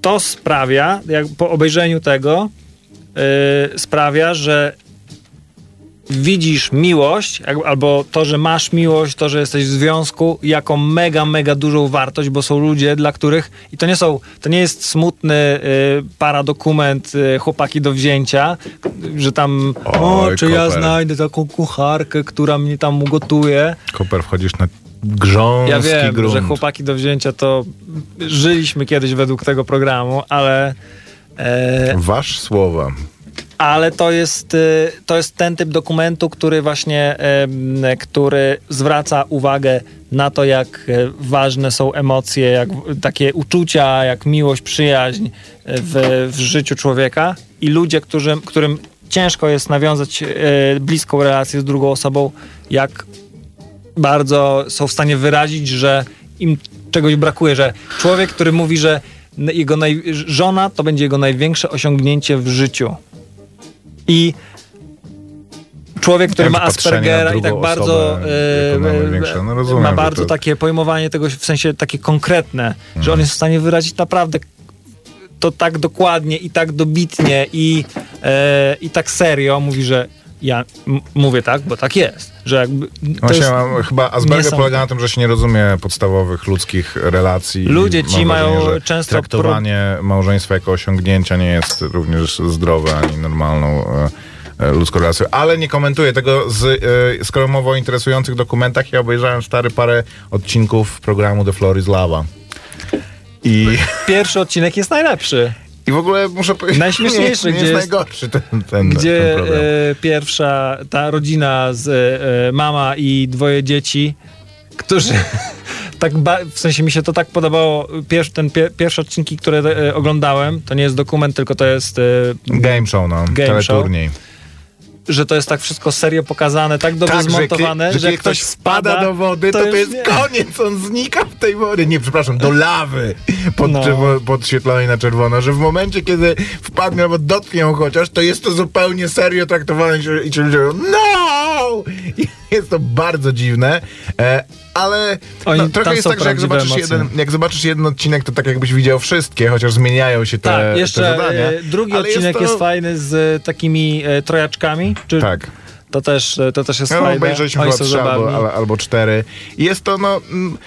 to sprawia, jak po obejrzeniu tego, sprawia, że widzisz miłość, albo to, że masz miłość, to, że jesteś w związku, jako mega, mega dużą wartość, bo są ludzie, dla których, i to nie są, to nie jest smutny y, paradokument y, chłopaki do wzięcia, że tam, o, Oj, czy ja Koper. znajdę taką kucharkę, która mnie tam ugotuje. Koper, wchodzisz na grząski Ja wiem, grunt. że chłopaki do wzięcia to żyliśmy kiedyś według tego programu, ale... E, Wasz słowa. Ale to jest, y, to jest ten typ dokumentu, który właśnie który zwraca uwagę na to, jak e, ważne są emocje, jak takie uczucia, jak miłość, przyjaźń e, w, w życiu człowieka i ludzie, którym ciężko jest nawiązać e, bliską relację z drugą osobą, jak bardzo są w stanie wyrazić, że im czegoś brakuje, że człowiek, który mówi, że jego naj... żona to będzie jego największe osiągnięcie w życiu. I człowiek, który ma Aspergera i tak bardzo osobę e, e. No rozumiem, ma że bardzo to- takie pojmowanie tego w sensie takie konkretne, że Mhm. on jest w stanie wyrazić naprawdę to tak dokładnie i tak dobitnie i, e, i tak serio mówi, że ja mówię tak, bo tak jest, że jakby Właśnie jest chyba Asperger polega na tym, że się nie rozumie podstawowych ludzkich relacji. Ludzie ci mają wrażenie, że często Traktowanie małżeństwa jako osiągnięcia nie jest również zdrowe ani normalną e, e, ludzką relacją. Ale nie komentuję tego. Z, e, skoro mowa o interesujących dokumentach, ja obejrzałem stary parę odcinków programu The Floor is Lava. I, Pierwszy odcinek jest najlepszy, I w ogóle muszę powiedzieć, Najśmieszniejszy, nie, nie gdzie jest najgorszy ten, ten, gdzie ten e, pierwsza ta rodzina z e, mama i dwoje dzieci, którzy tak w sensie mi się to tak podobało, pier- ten pie- pierwsze odcinki, które e, oglądałem, to nie jest dokument, tylko to jest e, Game show, no. Game teleturniej. Że to jest tak wszystko serio pokazane, tak dobrze Tak, że, zmontowane, kiedy, że, że jak ktoś spada do wody, to to, już jest nie. koniec, on znika w tej wodzie. Nie, przepraszam, do lawy pod, No. podświetlonej na czerwono, że w momencie, kiedy wpadnie albo dotknie ją chociaż, to jest to zupełnie serio traktowane i- i ci ludzie mówią, no! Jest to bardzo dziwne, e, ale no, trochę jest tak, że jak zobaczysz, emocje. jeden, jak zobaczysz jeden odcinek, to tak jakbyś widział wszystkie, chociaż zmieniają się te, Tak, te jeszcze zadania. e, drugi ale odcinek jest, to- fajny z e, takimi e, trojaczkami. Czy Tak. To też, e, to też jest No, fajne. obejrzeliśmy chyba trzy albo, albo cztery. Jest to, no... mm,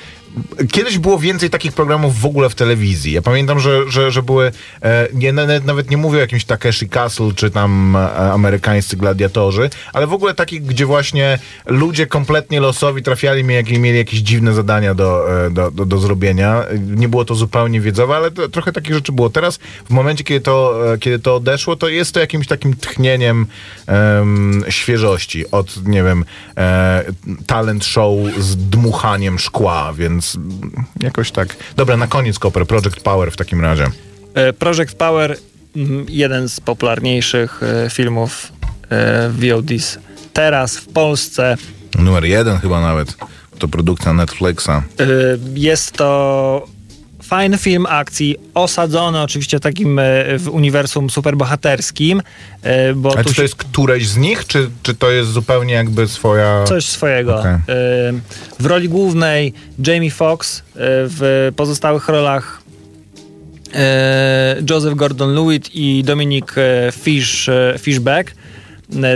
Kiedyś było więcej takich programów w ogóle w telewizji. Ja pamiętam, że, że, że były, e, nie, nawet, nie mówię o jakimś Takeshi Castle, czy tam e, amerykańscy gladiatorzy, ale w ogóle takich, gdzie właśnie ludzie kompletnie losowi trafiali, mieli, mieli jakieś dziwne zadania do, e, do, do, do zrobienia. Nie było to zupełnie wiedzowe, ale to, trochę takich rzeczy było. Teraz, w momencie, kiedy to, e, kiedy to odeszło, to jest to jakimś takim tchnieniem em, świeżości od, nie wiem, e, talent show z dmuchaniem szkła, więc mm, jakoś tak. Dobra, na koniec Koper, Project Power w takim razie. E, Project Power, jeden z popularniejszych e, filmów e, VODs. Teraz w Polsce Numer jeden chyba nawet. To produkcja Netflixa. jest to fajny film akcji, osadzony oczywiście takim e, w uniwersum superbohaterskim, e, bo A czy to jest któreś z nich, czy, czy to jest zupełnie jakby swoja... Coś swojego. Okej. Y, W roli głównej Jamie Foxx, w pozostałych rolach Joseph Gordon-Lewitt i Dominic Fish, Fishback,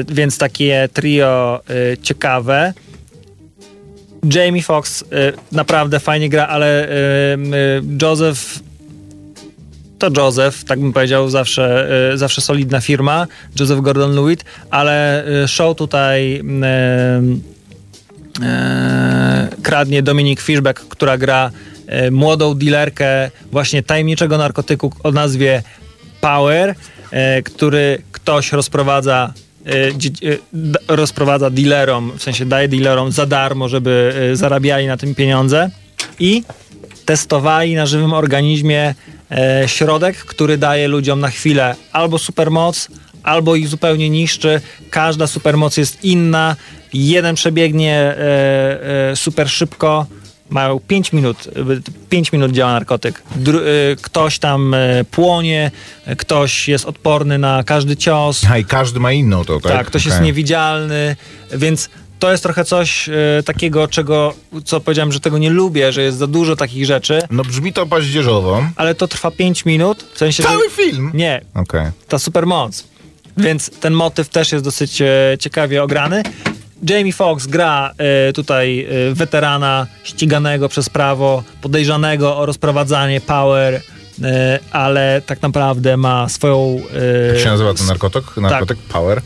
więc takie trio ciekawe. Jamie Foxx y, naprawdę fajnie gra, ale y, Joseph to Joseph, tak bym powiedział, zawsze, y, zawsze solidna firma, Joseph Gordon-Lewitt, ale show tutaj kradnie Dominic Fishback, która gra młodą dealerkę właśnie tajemniczego narkotyku o nazwie Power, który ktoś rozprowadza rozprowadza dealerom, w sensie daje dealerom za darmo, żeby y, zarabiali na tym pieniądze i testowali na żywym organizmie e, środek, który daje ludziom na chwilę albo supermoc, albo ich zupełnie niszczy. Każda supermoc jest inna. Jeden przebiegnie e, e, super szybko. Mają 5 minut, 5 minut działa narkotyk. Dru, e, ktoś tam e, płonie, ktoś jest odporny na każdy cios. A i każdy ma inną to, tak? Tak, ktoś jest Okej. niewidzialny, więc to jest trochę coś e, takiego, czego, co powiedziałem, że tego nie lubię, że jest za dużo takich rzeczy, No brzmi to paździerzowo. ale to trwa 5 minut. W sensie, że- Cały film? Nie, Okej. ta supermoc. Więc ten motyw też jest dosyć e, ciekawie ograny. Jamie Foxx gra e, tutaj e, weterana ściganego przez prawo, podejrzanego o rozprowadzanie power, e, ale tak naprawdę ma swoją... Jak się nazywa ten narkotyk? Narkotyk Power?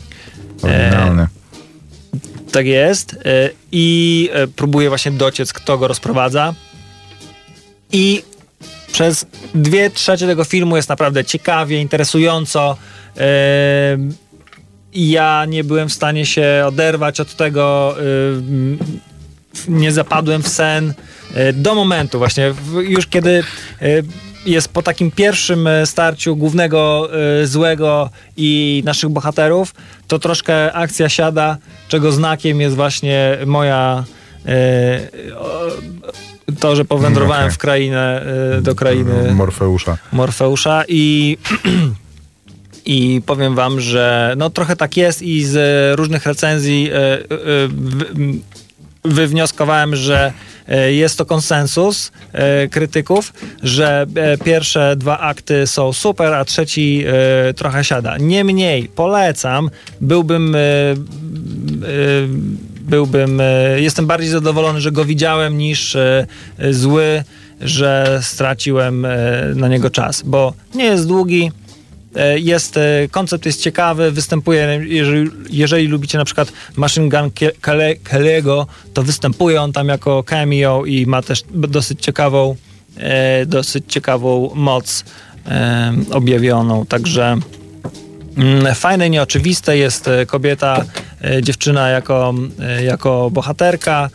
Oryginalny. Tak jest. I próbuje właśnie dociec, kto go rozprowadza. I przez dwie trzecie tego filmu jest naprawdę ciekawie, interesująco. Ja nie byłem w stanie się oderwać od tego. m, Nie zapadłem w sen e, do momentu właśnie, już kiedy e, jest po takim pierwszym starciu głównego złego i naszych bohaterów, to troszkę akcja siada, czego znakiem jest właśnie moja to, że powędrowałem Okej. w krainę, do krainy Morfeusza. Morfeusza i i powiem wam, że no trochę tak jest i z różnych recenzji e, e, wywnioskowałem, że e, jest to konsensus e, krytyków, że e, pierwsze dwa akty są super, a trzeci e, trochę siada. Niemniej polecam, byłbym e, e, byłbym, e, jestem bardziej zadowolony, że go widziałem niż e, e, zły, że straciłem e, na niego czas, bo nie jest długi, e, jest, e, koncept jest ciekawy, występuje, jeżeli, jeżeli lubicie na przykład Machine Gun Kelly'ego, to występuje on tam jako cameo i ma też dosyć ciekawą, e, dosyć ciekawą moc e, objawioną, także Mm, Fajne nieoczywiste jest e, kobieta, e, dziewczyna jako, e, jako bohaterka.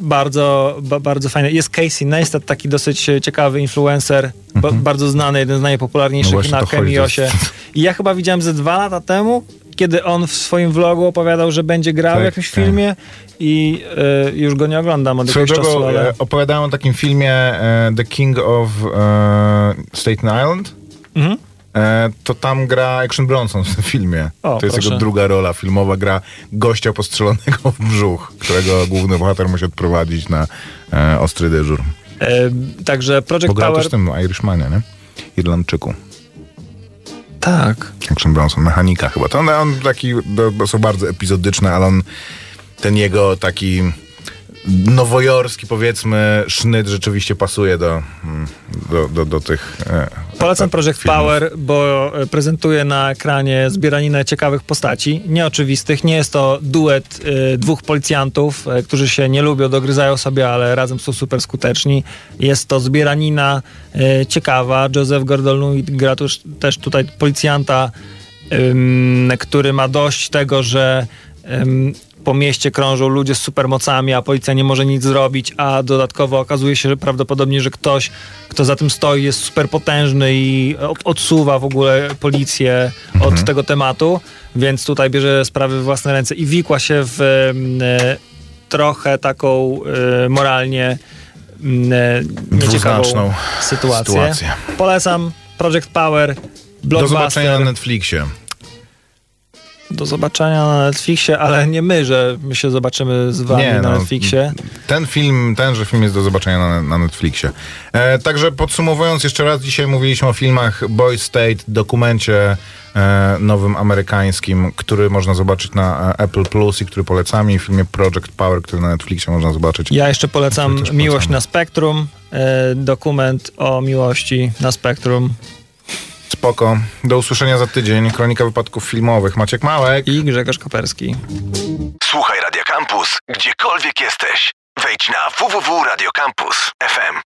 Bardzo, ba, bardzo fajne. Jest Casey Neistat, taki dosyć e, ciekawy influencer, ba, bardzo znany, jeden z No najpopularniejszych właśnie na Chemiosie. I ja chyba widziałem ze dwa lata temu, kiedy on w swoim vlogu opowiadał, że będzie grał w Tak, jakimś tak. filmie i e, już go nie oglądam od Swoją jakiegoś czasu, ale... e, opowiadałem o takim filmie The King of e, Staten Island. Mhm. E, to tam gra Action Bronson w tym filmie. O, to jest proszę. jego druga rola filmowa. Gra gościa postrzelonego w brzuch, którego główny bohater musi odprowadzić na e, ostry dyżur. E, także Project Bo grał Power... też tym Irishmanie, nie? Irlandczyku. Tak. Action Bronson, mechanika chyba. To on, on taki, to, to są bardzo epizodyczne, ale on, ten jego taki nowojorski, powiedzmy, sznyt rzeczywiście pasuje do, mm, do, do, do tych e, Polecam e, Project filmów. Power, bo e, prezentuje na ekranie zbieraninę ciekawych postaci, nieoczywistych. Nie jest to duet e, dwóch policjantów, e, którzy się nie lubią, dogryzają sobie, ale razem są super skuteczni. Jest to zbieranina e, ciekawa. Joseph Gordon-Levitt gra też, też tutaj policjanta, który ma dość tego, że po mieście krążą ludzie z supermocami, a policja nie może nic zrobić, a dodatkowo okazuje się, że prawdopodobnie, że ktoś, kto za tym stoi, jest superpotężny i odsuwa w ogóle policję od tego tematu, więc tutaj bierze sprawy w własne ręce i wikła się w e, trochę taką e, moralnie e, nieciekawą sytuację. sytuację. Polecam Project Power, Do blockbuster. zobaczenia na Netflixie. Do zobaczenia na Netflixie, ale nie my, że my się zobaczymy z wami Nie, na no, Netflixie. Ten film, tenże film jest do zobaczenia na, na Netflixie. E, także podsumowując jeszcze raz, dzisiaj mówiliśmy o filmach Boy State, dokumencie e, nowym amerykańskim, który można zobaczyć na e, Apple Plus i który polecamy i filmie Project Power, który na Netflixie można zobaczyć. Ja jeszcze polecam Miłość polecamy. na Spektrum, e, dokument o miłości na Spektrum Spoko. Do usłyszenia za tydzień. Kronika wypadków filmowych. Maciek Małek. i Grzegorz Koperski. Słuchaj Radio Campus, gdziekolwiek jesteś. Wejdź na www.radiocampus.fm.